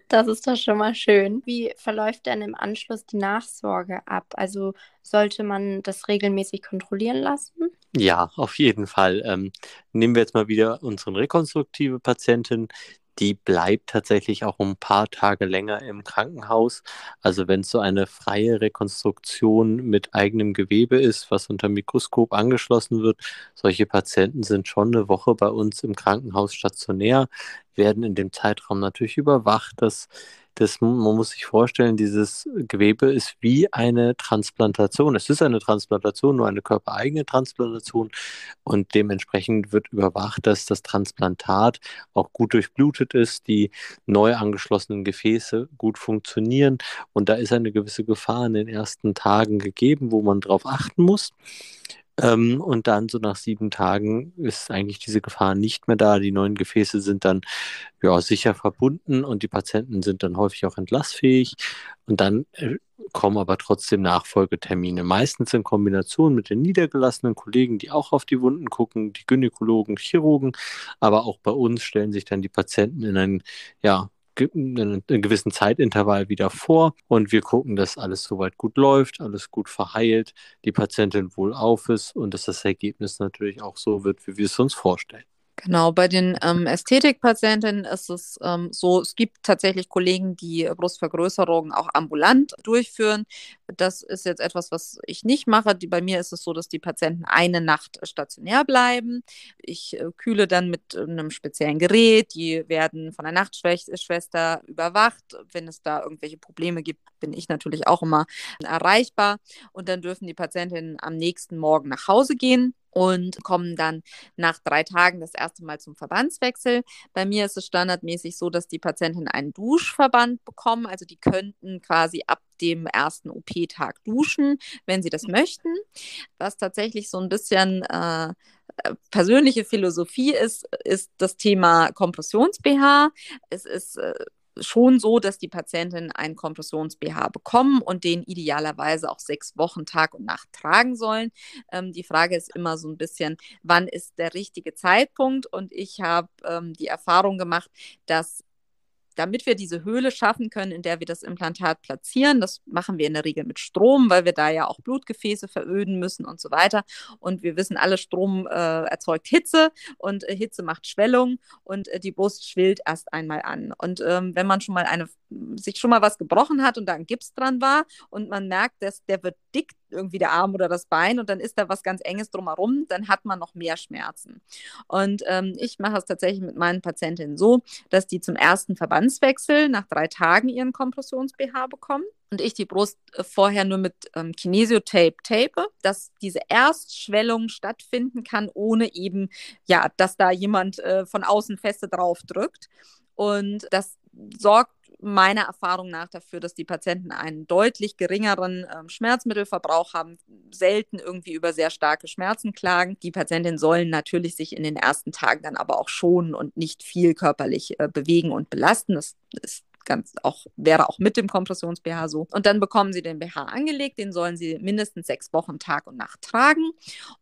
Das ist doch schon mal schön. Wie verläuft denn im Anschluss die Nachsorge ab? Also sollte man das regelmäßig kontrollieren lassen? Ja, auf jeden Fall. Ähm, nehmen wir jetzt mal wieder unsere rekonstruktive Patientin die bleibt tatsächlich auch ein paar Tage länger im Krankenhaus. Also wenn es so eine freie Rekonstruktion mit eigenem Gewebe ist, was unter Mikroskop angeschlossen wird, solche Patienten sind schon eine Woche bei uns im Krankenhaus stationär, werden in dem Zeitraum natürlich überwacht, dass das, man muss sich vorstellen, dieses Gewebe ist wie eine Transplantation. Es ist eine Transplantation, nur eine körpereigene Transplantation und dementsprechend wird überwacht, dass das Transplantat auch gut durchblutet ist, die neu angeschlossenen Gefäße gut funktionieren und da ist eine gewisse Gefahr in den ersten Tagen gegeben, wo man darauf achten muss. Ähm, und dann so nach sieben Tagen ist eigentlich diese Gefahr nicht mehr da. Die neuen Gefäße sind dann ja, sicher verbunden und die Patienten sind dann häufig auch entlassfähig. Und dann äh, kommen aber trotzdem Nachfolgetermine. Meistens in Kombination mit den niedergelassenen Kollegen, die auch auf die Wunden gucken, die Gynäkologen, Chirurgen. Aber auch bei uns stellen sich dann die Patienten in ein ja, einen, einen gewissen Zeitintervall wieder vor und wir gucken, dass alles soweit gut läuft, alles gut verheilt, die Patientin wohl auf ist und dass das Ergebnis natürlich auch so wird, wie wir es uns vorstellen. Genau, bei den ähm, Ästhetikpatientinnen ist es ähm, so, es gibt tatsächlich Kollegen, die Brustvergrößerungen auch ambulant durchführen. Das ist jetzt etwas, was ich nicht mache. Die, bei mir ist es so, dass die Patienten eine Nacht stationär bleiben. Ich äh, kühle dann mit einem speziellen Gerät. Die werden von der Nachtschwester überwacht. Wenn es da irgendwelche Probleme gibt, bin ich natürlich auch immer erreichbar. Und dann dürfen die Patientinnen am nächsten Morgen nach Hause gehen und kommen dann nach drei Tagen das erste Mal zum Verbandswechsel. Bei mir ist es standardmäßig so, dass die Patientinnen einen Duschverband bekommen. Also die könnten quasi ab dem ersten OP-Tag duschen, wenn sie das möchten. Was tatsächlich so ein bisschen äh, persönliche Philosophie ist, ist das Thema Kompressions-BH. Es ist äh, schon so, dass die Patientinnen einen Kompressions-BH bekommen und den idealerweise auch sechs Wochen Tag und Nacht tragen sollen. Ähm, die Frage ist immer so ein bisschen, wann ist der richtige Zeitpunkt? Und ich habe ähm, die Erfahrung gemacht, dass damit wir diese Höhle schaffen können, in der wir das Implantat platzieren, das machen wir in der Regel mit Strom, weil wir da ja auch Blutgefäße veröden müssen und so weiter. Und wir wissen alle, Strom äh, erzeugt Hitze und äh, Hitze macht Schwellung und äh, die Brust schwillt erst einmal an. Und ähm, wenn man schon mal eine, sich schon mal was gebrochen hat und da ein Gips dran war und man merkt, dass der wird dick, irgendwie der Arm oder das Bein und dann ist da was ganz Enges drumherum, dann hat man noch mehr Schmerzen. Und ähm, ich mache es tatsächlich mit meinen Patientinnen so, dass die zum ersten Verbandswechsel nach drei Tagen ihren Kompressions-BH bekommen und ich die Brust äh, vorher nur mit ähm, Kinesiotape tape, dass diese Erstschwellung stattfinden kann, ohne eben, ja, dass da jemand äh, von außen feste drauf drückt. Und das sorgt meiner Erfahrung nach dafür, dass die Patienten einen deutlich geringeren äh, Schmerzmittelverbrauch haben, selten irgendwie über sehr starke Schmerzen klagen. Die Patientinnen sollen natürlich sich in den ersten Tagen dann aber auch schonen und nicht viel körperlich äh, bewegen und belasten. Das ist ganz auch, wäre auch mit dem Kompressions-BH so. Und dann bekommen sie den BH angelegt, den sollen sie mindestens sechs Wochen Tag und Nacht tragen.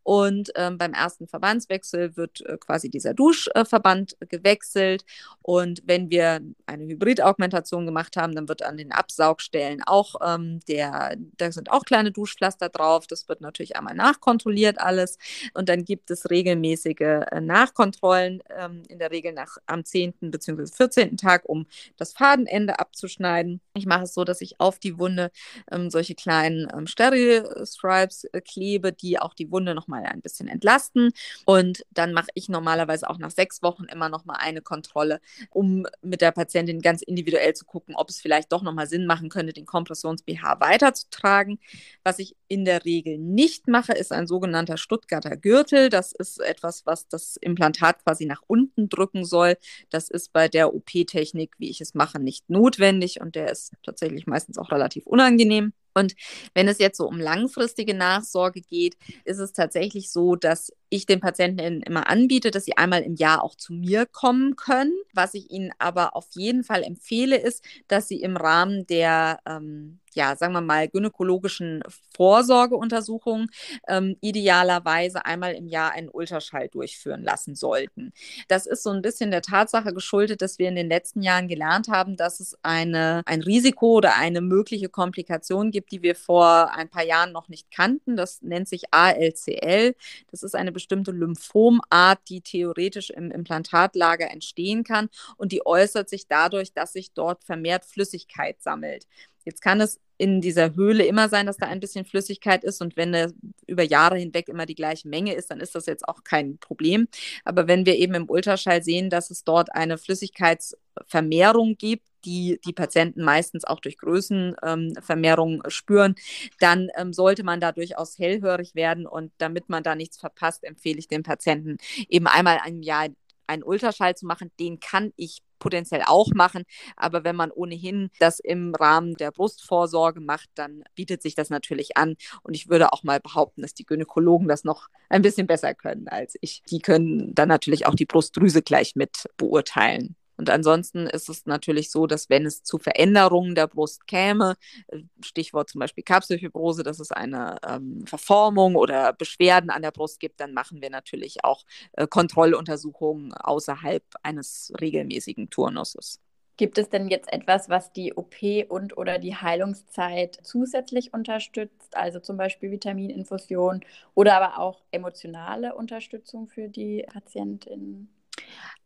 Und ähm, beim ersten Verbandswechsel wird äh, quasi dieser Duschverband äh, gewechselt. Und wenn wir eine Hybridaugmentation gemacht haben, dann wird an den Absaugstellen auch ähm, der, da sind auch kleine Duschpflaster drauf. Das wird natürlich einmal nachkontrolliert alles. Und dann gibt es regelmäßige äh, Nachkontrollen, ähm, in der Regel nach am 10. bzw. 14. Tag, um das Faden Ende abzuschneiden. Ich mache es so, dass ich auf die Wunde ähm, solche kleinen ähm, Steril-Stripes äh, klebe, die auch die Wunde nochmal ein bisschen entlasten. Und dann mache ich normalerweise auch nach sechs Wochen immer nochmal eine Kontrolle, um mit der Patientin ganz individuell zu gucken, ob es vielleicht doch nochmal Sinn machen könnte, den Kompressions-BH weiterzutragen. Was ich in der Regel nicht mache, ist ein sogenannter Stuttgarter Gürtel. Das ist etwas, was das Implantat quasi nach unten drücken soll. Das ist bei der OP-Technik, wie ich es mache, nicht nicht notwendig und der ist tatsächlich meistens auch relativ unangenehm. Und wenn es jetzt so um langfristige Nachsorge geht, ist es tatsächlich so, dass ich den Patienten immer anbiete, dass sie einmal im Jahr auch zu mir kommen können. Was ich ihnen aber auf jeden Fall empfehle, ist, dass sie im Rahmen der, ähm, ja, sagen wir mal, gynäkologischen Vorsorgeuntersuchungen ähm, idealerweise einmal im Jahr einen Ultraschall durchführen lassen sollten. Das ist so ein bisschen der Tatsache geschuldet, dass wir in den letzten Jahren gelernt haben, dass es eine, ein Risiko oder eine mögliche Komplikation gibt, die wir vor ein paar Jahren noch nicht kannten. Das nennt sich ALCL. Das ist eine bestimmte Lymphomart, die theoretisch im Implantatlager entstehen kann und die äußert sich dadurch, dass sich dort vermehrt Flüssigkeit sammelt. Jetzt kann es in dieser Höhle immer sein, dass da ein bisschen Flüssigkeit ist und wenn es über Jahre hinweg immer die gleiche Menge ist, dann ist das jetzt auch kein Problem. Aber wenn wir eben im Ultraschall sehen, dass es dort eine Flüssigkeitsvermehrung gibt, die die Patienten meistens auch durch Größenvermehrung ähm, spüren, dann ähm, sollte man da durchaus hellhörig werden. Und damit man da nichts verpasst, empfehle ich den Patienten eben einmal im Jahr einen Ultraschall zu machen. Den kann ich potenziell auch machen. Aber wenn man ohnehin das im Rahmen der Brustvorsorge macht, dann bietet sich das natürlich an. Und ich würde auch mal behaupten, dass die Gynäkologen das noch ein bisschen besser können als ich. Die können dann natürlich auch die Brustdrüse gleich mit beurteilen. Und ansonsten ist es natürlich so, dass wenn es zu Veränderungen der Brust käme, äh, Stichwort zum Beispiel Kapselfibrose, dass es eine ähm, Verformung oder Beschwerden an der Brust gibt, dann machen wir natürlich auch äh, Kontrolluntersuchungen außerhalb eines regelmäßigen Turnuses. Gibt es denn jetzt etwas, was die OP und oder die Heilungszeit zusätzlich unterstützt, also zum Beispiel Vitamininfusion oder aber auch emotionale Unterstützung für die Patientin?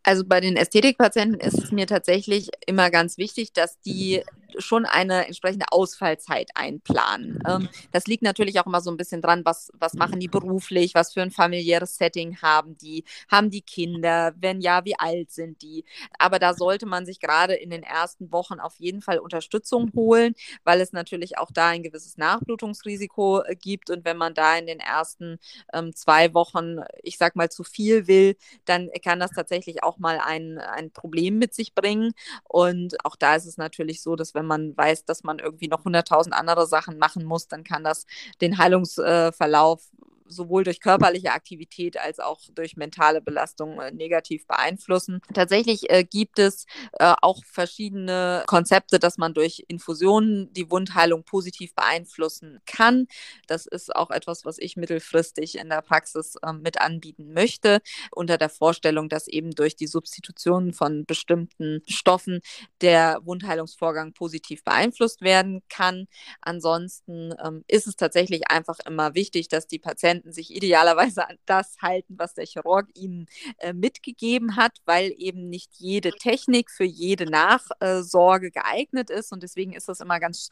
Also bei den Ästhetikpatienten ist es mir tatsächlich immer ganz wichtig, dass die schon eine entsprechende Ausfallzeit einplanen. Ähm, das liegt natürlich auch immer so ein bisschen dran, was, was machen die beruflich, was für ein familiäres Setting haben die, haben die Kinder, wenn ja, wie alt sind die. Aber da sollte man sich gerade in den ersten Wochen auf jeden Fall Unterstützung holen, weil es natürlich auch da ein gewisses Nachblutungsrisiko äh, gibt. Und wenn man da in den ersten ähm, zwei Wochen, ich sag mal, zu viel will, dann kann das tatsächlich auch mal ein, ein Problem mit sich bringen. Und auch da ist es natürlich so, dass wenn man weiß, dass man irgendwie noch 100.000 andere Sachen machen muss, dann kann das den Heilungsverlauf sowohl durch körperliche Aktivität als auch durch mentale Belastung äh, negativ beeinflussen. Tatsächlich äh, gibt es äh, auch verschiedene Konzepte, dass man durch Infusionen die Wundheilung positiv beeinflussen kann. Das ist auch etwas, was ich mittelfristig in der Praxis äh, mit anbieten möchte, unter der Vorstellung, dass eben durch die Substitution von bestimmten Stoffen der Wundheilungsvorgang positiv beeinflusst werden kann. Ansonsten ähm, ist es tatsächlich einfach immer wichtig, dass die Patienten sich idealerweise an das halten, was der Chirurg ihnen äh, mitgegeben hat, weil eben nicht jede Technik für jede Nachsorge geeignet ist. Und deswegen ist das immer ganz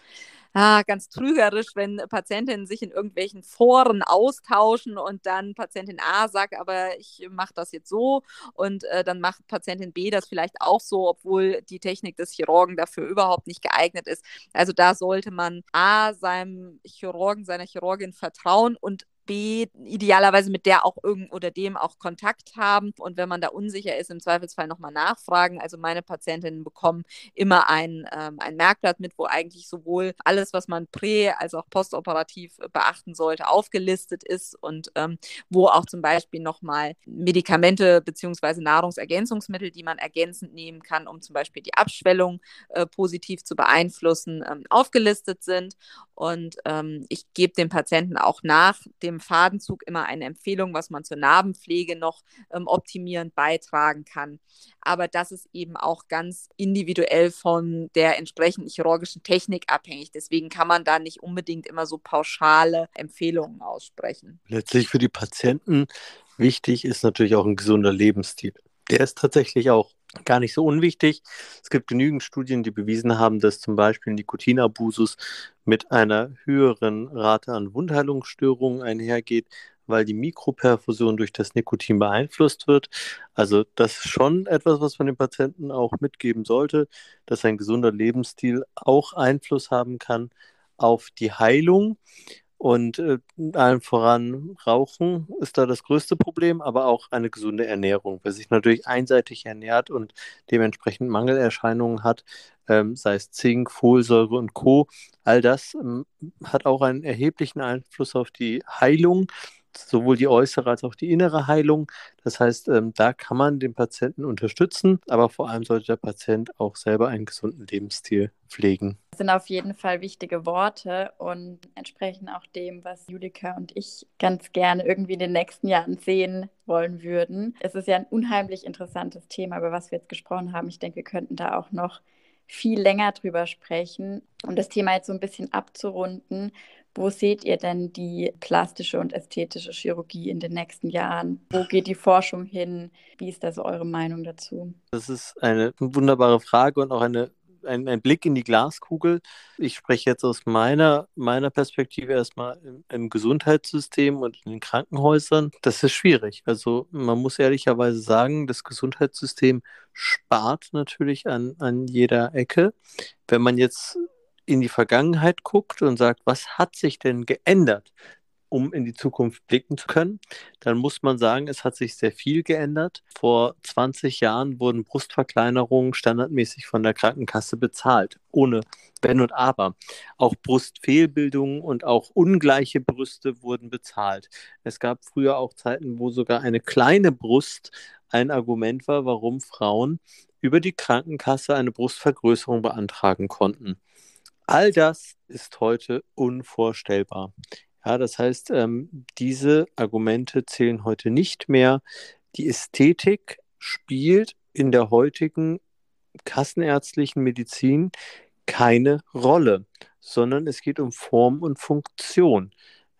ah, ganz trügerisch, wenn Patientinnen sich in irgendwelchen Foren austauschen und dann Patientin A sagt, aber ich mache das jetzt so und äh, dann macht Patientin B das vielleicht auch so, obwohl die Technik des Chirurgen dafür überhaupt nicht geeignet ist. Also da sollte man A, seinem Chirurgen, seiner Chirurgin vertrauen und B, idealerweise mit der auch irgend oder dem auch Kontakt haben. Und wenn man da unsicher ist, im Zweifelsfall nochmal nachfragen. Also meine Patientinnen bekommen immer ein, ähm, ein Merkblatt mit, wo eigentlich sowohl alles, was man prä- als auch postoperativ beachten sollte, aufgelistet ist und ähm, wo auch zum Beispiel nochmal Medikamente bzw. Nahrungsergänzungsmittel, die man ergänzend nehmen kann, um zum Beispiel die Abschwellung äh, positiv zu beeinflussen, ähm, aufgelistet sind. Und ähm, ich gebe dem Patienten auch nach dem Fadenzug immer eine Empfehlung, was man zur Narbenpflege noch ähm, optimierend beitragen kann. Aber das ist eben auch ganz individuell von der entsprechenden chirurgischen Technik abhängig. Deswegen kann man da nicht unbedingt immer so pauschale Empfehlungen aussprechen. Letztlich für die Patienten wichtig ist natürlich auch ein gesunder Lebensstil. Der ist tatsächlich auch gar nicht so unwichtig. Es gibt genügend Studien, die bewiesen haben, dass zum Beispiel Nikotinabusus mit einer höheren Rate an Wundheilungsstörungen einhergeht, weil die Mikroperfusion durch das Nikotin beeinflusst wird. Also das ist schon etwas, was man den Patienten auch mitgeben sollte, dass ein gesunder Lebensstil auch Einfluss haben kann auf die Heilung. Und äh, allen voran Rauchen ist da das größte Problem, aber auch eine gesunde Ernährung. Wer sich natürlich einseitig ernährt und dementsprechend Mangelerscheinungen hat, ähm, sei es Zink, Folsäure und Co., all das ähm, hat auch einen erheblichen Einfluss auf die Heilung sowohl die äußere als auch die innere Heilung. Das heißt, ähm, da kann man den Patienten unterstützen, aber vor allem sollte der Patient auch selber einen gesunden Lebensstil pflegen. Das sind auf jeden Fall wichtige Worte und entsprechen auch dem, was Julika und ich ganz gerne irgendwie in den nächsten Jahren sehen wollen würden. Es ist ja ein unheimlich interessantes Thema, über was wir jetzt gesprochen haben. Ich denke, wir könnten da auch noch viel länger drüber sprechen. Und das Thema jetzt so ein bisschen abzurunden, wo seht ihr denn die plastische und ästhetische Chirurgie in den nächsten Jahren? Wo geht die Forschung hin? Wie ist da so eure Meinung dazu? Das ist eine wunderbare Frage und auch eine, ein, ein Blick in die Glaskugel. Ich spreche jetzt aus meiner, meiner Perspektive erstmal im, im Gesundheitssystem und in den Krankenhäusern. Das ist schwierig. Also man muss ehrlicherweise sagen, das Gesundheitssystem spart natürlich an, an jeder Ecke. Wenn man jetzt in die Vergangenheit guckt und sagt, was hat sich denn geändert, um in die Zukunft blicken zu können, dann muss man sagen, es hat sich sehr viel geändert. Vor 20 Jahren wurden Brustverkleinerungen standardmäßig von der Krankenkasse bezahlt, ohne Wenn und Aber. Auch Brustfehlbildungen und auch ungleiche Brüste wurden bezahlt. Es gab früher auch Zeiten, wo sogar eine kleine Brust ein Argument war, warum Frauen über die Krankenkasse eine Brustvergrößerung beantragen konnten. All das ist heute unvorstellbar. Ja, das heißt, ähm, diese Argumente zählen heute nicht mehr. Die Ästhetik spielt in der heutigen kassenärztlichen Medizin keine Rolle, sondern es geht um Form und Funktion.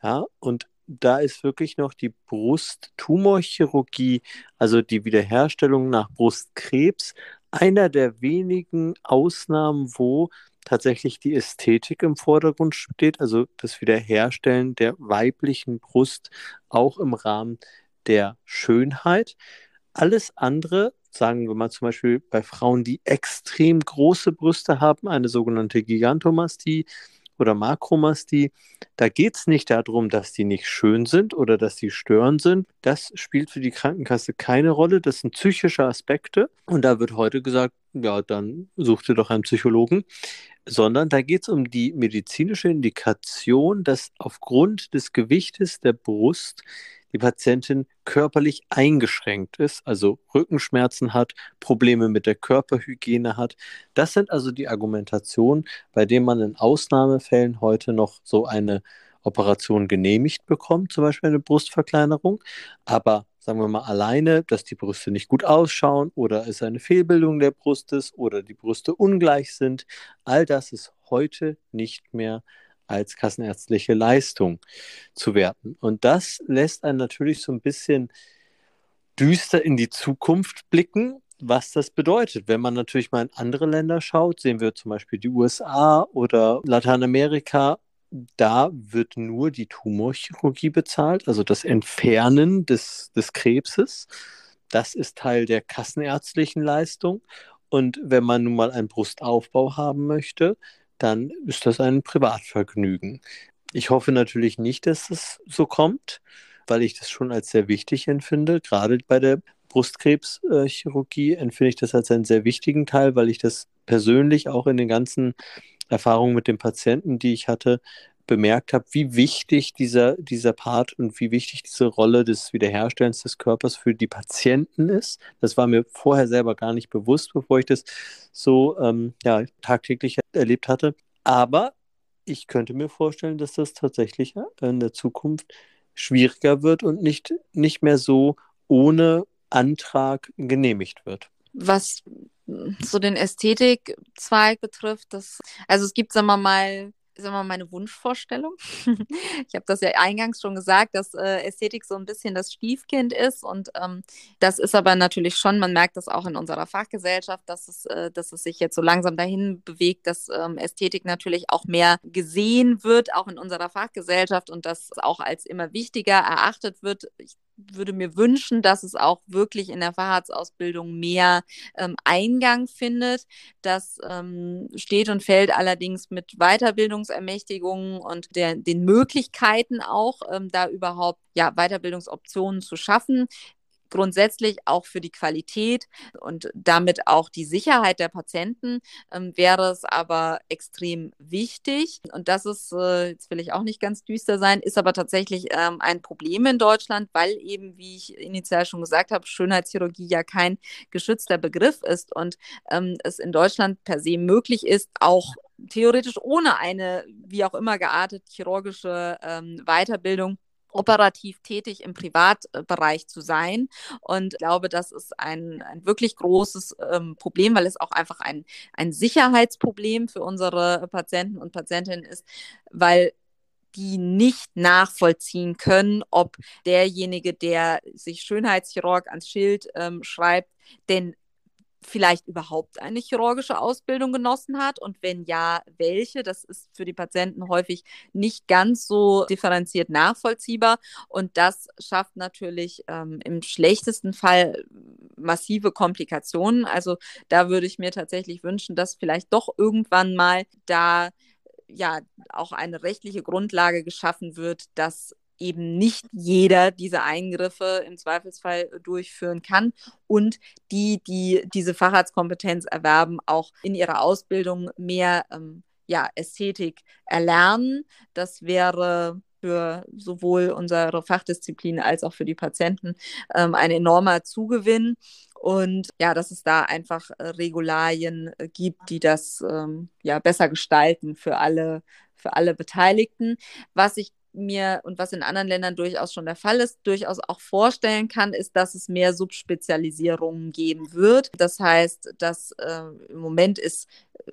Ja, und da ist wirklich noch die Brusttumorchirurgie, also die Wiederherstellung nach Brustkrebs, einer der wenigen Ausnahmen, wo tatsächlich die Ästhetik im Vordergrund steht, also das Wiederherstellen der weiblichen Brust auch im Rahmen der Schönheit. Alles andere, sagen wir mal zum Beispiel bei Frauen, die extrem große Brüste haben, eine sogenannte Gigantomastie, oder Makromastie, da geht es nicht darum, dass die nicht schön sind oder dass die störend sind. Das spielt für die Krankenkasse keine Rolle. Das sind psychische Aspekte. Und da wird heute gesagt, ja, dann such dir doch einen Psychologen. Sondern da geht es um die medizinische Indikation, dass aufgrund des Gewichtes der Brust die Patientin körperlich eingeschränkt ist, also Rückenschmerzen hat, Probleme mit der Körperhygiene hat. Das sind also die Argumentationen, bei denen man in Ausnahmefällen heute noch so eine Operation genehmigt bekommt, zum Beispiel eine Brustverkleinerung. Aber sagen wir mal alleine, dass die Brüste nicht gut ausschauen oder es eine Fehlbildung der Brust ist oder die Brüste ungleich sind, all das ist heute nicht mehr als kassenärztliche Leistung zu werten. Und das lässt einen natürlich so ein bisschen düster in die Zukunft blicken, was das bedeutet. Wenn man natürlich mal in andere Länder schaut, sehen wir zum Beispiel die USA oder Lateinamerika, da wird nur die Tumorchirurgie bezahlt, also das Entfernen des, des Krebses. Das ist Teil der kassenärztlichen Leistung. Und wenn man nun mal einen Brustaufbau haben möchte, dann ist das ein Privatvergnügen. Ich hoffe natürlich nicht, dass es so kommt, weil ich das schon als sehr wichtig empfinde. Gerade bei der Brustkrebschirurgie empfinde ich das als einen sehr wichtigen Teil, weil ich das persönlich auch in den ganzen Erfahrungen mit den Patienten, die ich hatte, bemerkt habe, wie wichtig dieser, dieser Part und wie wichtig diese Rolle des Wiederherstellens des Körpers für die Patienten ist. Das war mir vorher selber gar nicht bewusst, bevor ich das so ähm, ja, tagtäglich erlebt hatte. Aber ich könnte mir vorstellen, dass das tatsächlich in der Zukunft schwieriger wird und nicht, nicht mehr so ohne Antrag genehmigt wird. Was so den Ästhetikzweig betrifft, das, also es gibt, sagen wir mal, sagen wir mal, meine Wunschvorstellung. ich habe das ja eingangs schon gesagt, dass äh, Ästhetik so ein bisschen das Stiefkind ist. Und ähm, das ist aber natürlich schon, man merkt das auch in unserer Fachgesellschaft, dass es, äh, dass es sich jetzt so langsam dahin bewegt, dass ähm, Ästhetik natürlich auch mehr gesehen wird, auch in unserer Fachgesellschaft und das auch als immer wichtiger erachtet wird. Ich würde mir wünschen, dass es auch wirklich in der Facharztausbildung mehr ähm, Eingang findet. Das ähm, steht und fällt allerdings mit Weiterbildungsermächtigungen und der, den Möglichkeiten auch, ähm, da überhaupt ja, Weiterbildungsoptionen zu schaffen grundsätzlich auch für die Qualität und damit auch die Sicherheit der Patienten ähm, wäre es aber extrem wichtig. Und das ist, äh, jetzt will ich auch nicht ganz düster sein, ist aber tatsächlich ähm, ein Problem in Deutschland, weil eben, wie ich initial schon gesagt habe, Schönheitschirurgie ja kein geschützter Begriff ist und ähm, es in Deutschland per se möglich ist, auch theoretisch ohne eine wie auch immer geartete chirurgische ähm, Weiterbildung operativ tätig im Privatbereich zu sein. Und ich glaube, das ist ein, ein wirklich großes ähm, Problem, weil es auch einfach ein, ein Sicherheitsproblem für unsere Patienten und Patientinnen ist, weil die nicht nachvollziehen können, ob derjenige, der sich Schönheitschirurg ans Schild ähm, schreibt, denn vielleicht überhaupt eine chirurgische Ausbildung genossen hat und wenn ja, welche. Das ist für die Patienten häufig nicht ganz so differenziert nachvollziehbar und das schafft natürlich ähm, im schlechtesten Fall massive Komplikationen. Also da würde ich mir tatsächlich wünschen, dass vielleicht doch irgendwann mal da ja auch eine rechtliche Grundlage geschaffen wird, dass eben nicht jeder diese Eingriffe im Zweifelsfall durchführen kann und die, die diese Facharztkompetenz erwerben, auch in ihrer Ausbildung mehr ähm, ja, Ästhetik erlernen. Das wäre für sowohl unsere Fachdisziplin als auch für die Patienten ähm, ein enormer Zugewinn. Und ja, dass es da einfach äh, Regularien äh, gibt, die das ähm, ja besser gestalten für alle, für alle Beteiligten. Was ich mir und was in anderen Ländern durchaus schon der Fall ist, durchaus auch vorstellen kann, ist, dass es mehr Subspezialisierungen geben wird. Das heißt, dass äh, im Moment ist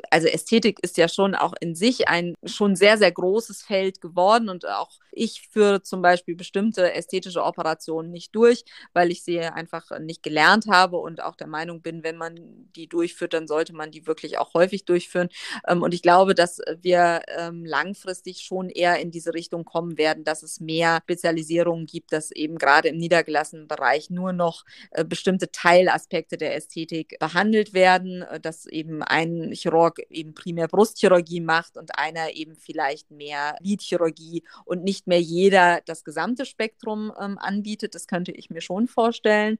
also Ästhetik ist ja schon auch in sich ein schon sehr, sehr großes Feld geworden und auch ich führe zum Beispiel bestimmte ästhetische Operationen nicht durch, weil ich sie einfach nicht gelernt habe und auch der Meinung bin, wenn man die durchführt, dann sollte man die wirklich auch häufig durchführen. Ähm, und ich glaube, dass wir ähm, langfristig schon eher in diese Richtung kommen werden, dass es mehr Spezialisierungen gibt, dass eben gerade im niedergelassenen Bereich nur noch äh, bestimmte Teilaspekte der Ästhetik behandelt werden, äh, dass eben ein Chirurg Chirurg eben primär Brustchirurgie macht und einer eben vielleicht mehr Lidchirurgie und nicht mehr jeder das gesamte Spektrum ähm, anbietet. Das könnte ich mir schon vorstellen.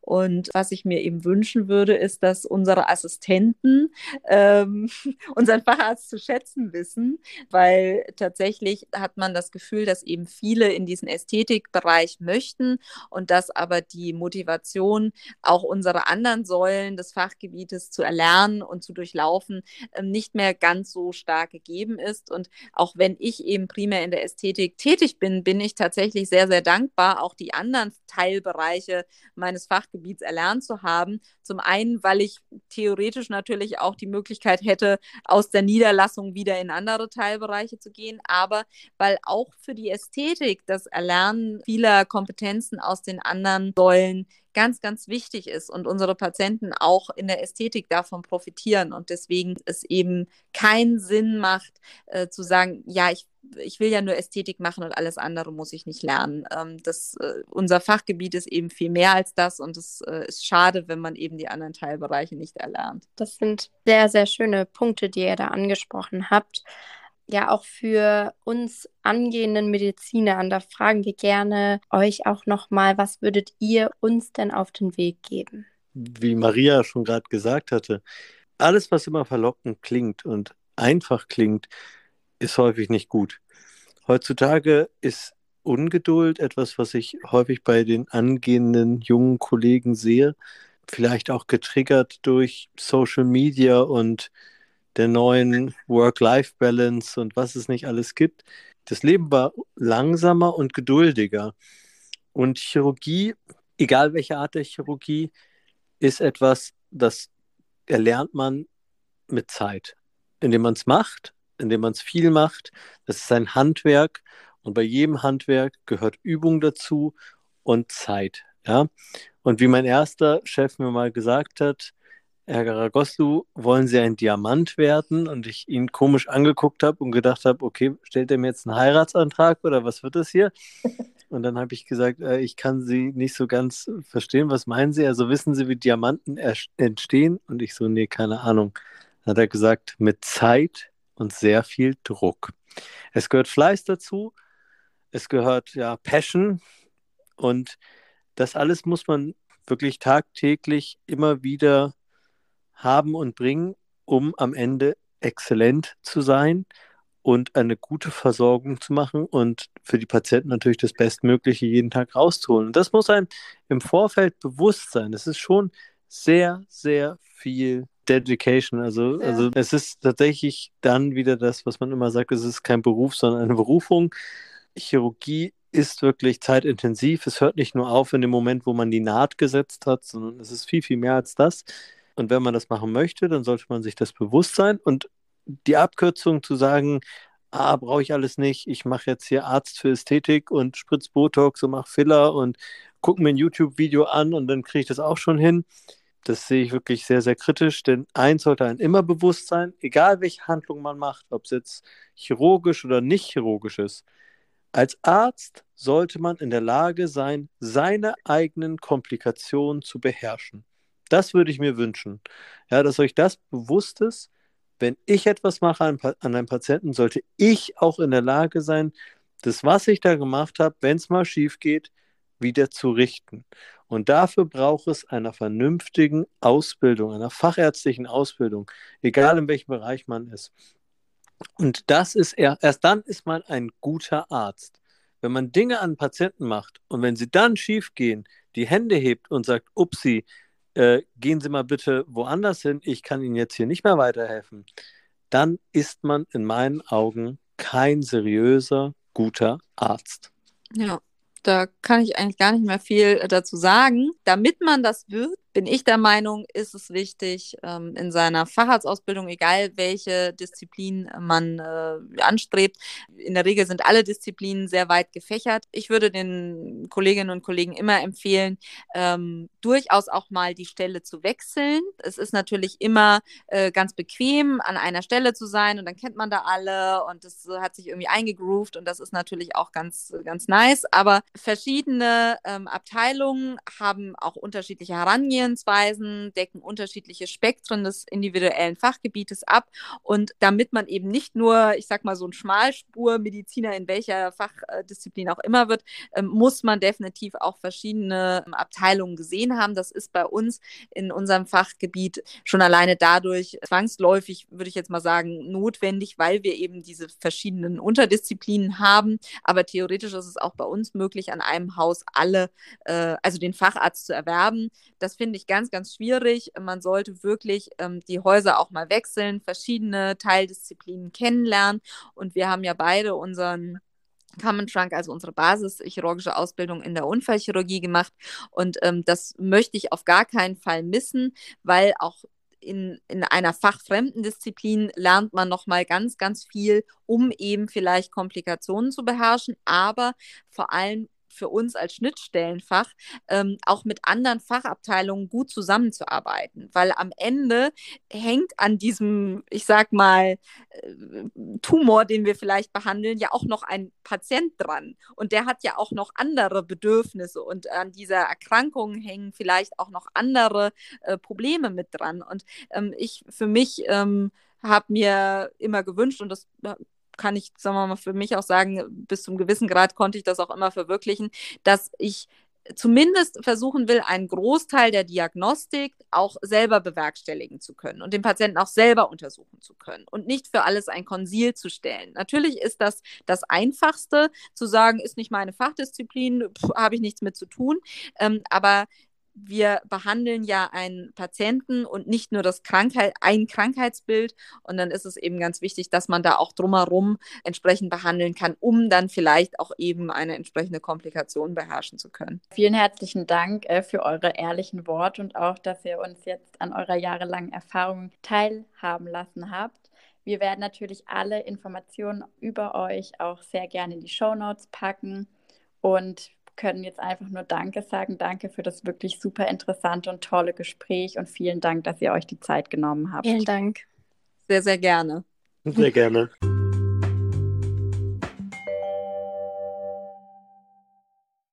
Und was ich mir eben wünschen würde, ist, dass unsere Assistenten ähm, unseren Facharzt zu schätzen wissen, weil tatsächlich hat man das Gefühl, dass eben viele in diesen Ästhetikbereich möchten und dass aber die Motivation, auch unsere anderen Säulen des Fachgebietes zu erlernen und zu durchlaufen, nicht mehr ganz so stark gegeben ist. Und auch wenn ich eben primär in der Ästhetik tätig bin, bin ich tatsächlich sehr, sehr dankbar, auch die anderen Teilbereiche meines Fachgebiets Fachgebiets erlernt zu haben. Zum einen, weil ich theoretisch natürlich auch die Möglichkeit hätte, aus der Niederlassung wieder in andere Teilbereiche zu gehen, aber weil auch für die Ästhetik das Erlernen vieler Kompetenzen aus den anderen Säulen ganz, ganz wichtig ist und unsere Patienten auch in der Ästhetik davon profitieren und deswegen es eben keinen Sinn macht, äh, zu sagen, ja, ich ich will ja nur Ästhetik machen und alles andere muss ich nicht lernen. Ähm, das, äh, unser Fachgebiet ist eben viel mehr als das und es äh, ist schade, wenn man eben die anderen Teilbereiche nicht erlernt. Das sind sehr, sehr schöne Punkte, die ihr da angesprochen habt. Ja, auch für uns angehenden Mediziner, und da fragen wir gerne euch auch nochmal, was würdet ihr uns denn auf den Weg geben? Wie Maria schon gerade gesagt hatte, alles, was immer verlockend klingt und einfach klingt, ist häufig nicht gut. Heutzutage ist Ungeduld etwas, was ich häufig bei den angehenden jungen Kollegen sehe. Vielleicht auch getriggert durch Social Media und der neuen Work-Life-Balance und was es nicht alles gibt. Das Leben war langsamer und geduldiger. Und Chirurgie, egal welche Art der Chirurgie, ist etwas, das erlernt man mit Zeit, indem man es macht indem man es viel macht. Das ist ein Handwerk und bei jedem Handwerk gehört Übung dazu und Zeit. Ja? Und wie mein erster Chef mir mal gesagt hat, Herr Garagoslu, wollen Sie ein Diamant werden? Und ich ihn komisch angeguckt habe und gedacht habe, okay, stellt er mir jetzt einen Heiratsantrag oder was wird das hier? Und dann habe ich gesagt, äh, ich kann Sie nicht so ganz verstehen. Was meinen Sie? Also wissen Sie, wie Diamanten entstehen? Und ich so, nee, keine Ahnung. Dann hat er gesagt, mit Zeit, und sehr viel Druck. Es gehört Fleiß dazu, es gehört ja Passion und das alles muss man wirklich tagtäglich immer wieder haben und bringen, um am Ende exzellent zu sein und eine gute Versorgung zu machen und für die Patienten natürlich das Bestmögliche jeden Tag rauszuholen. Und das muss einem im Vorfeld bewusst sein. Es ist schon sehr, sehr viel Dedication. Also, ja. also es ist tatsächlich dann wieder das, was man immer sagt, es ist kein Beruf, sondern eine Berufung. Chirurgie ist wirklich zeitintensiv. Es hört nicht nur auf in dem Moment, wo man die Naht gesetzt hat, sondern es ist viel, viel mehr als das. Und wenn man das machen möchte, dann sollte man sich das bewusst sein. Und die Abkürzung zu sagen, ah, brauche ich alles nicht, ich mache jetzt hier Arzt für Ästhetik und spritz Botox und mache Filler und gucke mir ein YouTube-Video an und dann kriege ich das auch schon hin das sehe ich wirklich sehr, sehr kritisch, denn eins sollte einem immer bewusst sein, egal welche Handlung man macht, ob es jetzt chirurgisch oder nicht chirurgisch ist. Als Arzt sollte man in der Lage sein, seine eigenen Komplikationen zu beherrschen. Das würde ich mir wünschen. Ja, dass euch das bewusst ist, wenn ich etwas mache an, an einem Patienten, sollte ich auch in der Lage sein, das, was ich da gemacht habe, wenn es mal schief geht, wieder zu richten. Und dafür braucht es einer vernünftigen Ausbildung, einer fachärztlichen Ausbildung, egal in welchem Bereich man ist. Und das ist erst dann ist man ein guter Arzt. Wenn man Dinge an Patienten macht und wenn sie dann schief gehen, die Hände hebt und sagt, upsi, äh, gehen Sie mal bitte woanders hin, ich kann Ihnen jetzt hier nicht mehr weiterhelfen, dann ist man in meinen Augen kein seriöser, guter Arzt. Ja, da kann ich eigentlich gar nicht mehr viel äh, dazu sagen. Damit man das wird, bin ich der Meinung, ist es wichtig, ähm, in seiner Facharztausbildung, egal welche Disziplin man äh, anstrebt, in der Regel sind alle Disziplinen sehr weit gefächert. Ich würde den Kolleginnen und Kollegen immer empfehlen, ähm, durchaus auch mal die Stelle zu wechseln. Es ist natürlich immer äh, ganz bequem, an einer Stelle zu sein und dann kennt man da alle und das hat sich irgendwie eingegroovt und das ist natürlich auch ganz, ganz nice. Aber verschiedene ähm, Abteilungen haben auch unterschiedliche Herangehensweisen Herangehensweisen, decken unterschiedliche Spektren des individuellen Fachgebietes ab. Und damit man eben nicht nur, ich sag mal, so ein Schmalspur-Mediziner in welcher Fachdisziplin auch immer wird, ähm, muss man definitiv auch verschiedene Abteilungen gesehen haben. Das ist bei uns in unserem Fachgebiet schon alleine dadurch zwangsläufig, würde ich jetzt mal sagen, notwendig, weil wir eben diese verschiedenen Unterdisziplinen haben. Aber theoretisch ist es auch bei uns möglich, an einem Haus alle, äh, also den Facharzt zu erwerben. Das finde ich ganz, ganz schwierig. Man sollte wirklich ähm, die Häuser auch mal wechseln, verschiedene Teildisziplinen kennenlernen. Und wir haben ja beide unseren Common Trunk, also unsere basischirurgische Ausbildung in der Unfallchirurgie gemacht. Und ähm, das möchte ich auf gar keinen Fall missen, weil auch in, in einer fachfremden Disziplin lernt man nochmal ganz, ganz viel, um eben vielleicht Komplikationen zu beherrschen, aber vor allem für uns als Schnittstellenfach ähm, auch mit anderen Fachabteilungen gut zusammenzuarbeiten, weil am Ende hängt an diesem, ich sag mal, äh, Tumor, den wir vielleicht behandeln, ja auch noch ein Patient dran. Und der hat ja auch noch andere Bedürfnisse. Und an dieser Erkrankung hängen vielleicht auch noch andere äh, Probleme mit dran. Und ähm, ich für mich ähm, habe mir immer gewünscht und das kann ich, sagen wir mal, für mich auch sagen, bis zum gewissen Grad konnte ich das auch immer verwirklichen, dass ich zumindest versuchen will, einen Großteil der Diagnostik auch selber bewerkstelligen zu können und den Patienten auch selber untersuchen zu können und nicht für alles ein Konsil zu stellen. Natürlich ist das das Einfachste, zu sagen, ist nicht meine Fachdisziplin, habe ich nichts mit zu tun, ähm, aber wir behandeln ja einen Patienten und nicht nur das Krankheit, ein Krankheitsbild. Und dann ist es eben ganz wichtig, dass man da auch drumherum entsprechend behandeln kann, um dann vielleicht auch eben eine entsprechende Komplikation beherrschen zu können. Vielen herzlichen Dank äh, für eure ehrlichen Worte und auch, dass ihr uns jetzt an eurer jahrelangen Erfahrung teilhaben lassen habt. Wir werden natürlich alle Informationen über euch auch sehr gerne in die Show Notes packen. Und können jetzt einfach nur Danke sagen. Danke für das wirklich super interessante und tolle Gespräch und vielen Dank, dass ihr euch die Zeit genommen habt. Vielen Dank. Sehr, sehr gerne. Sehr gerne.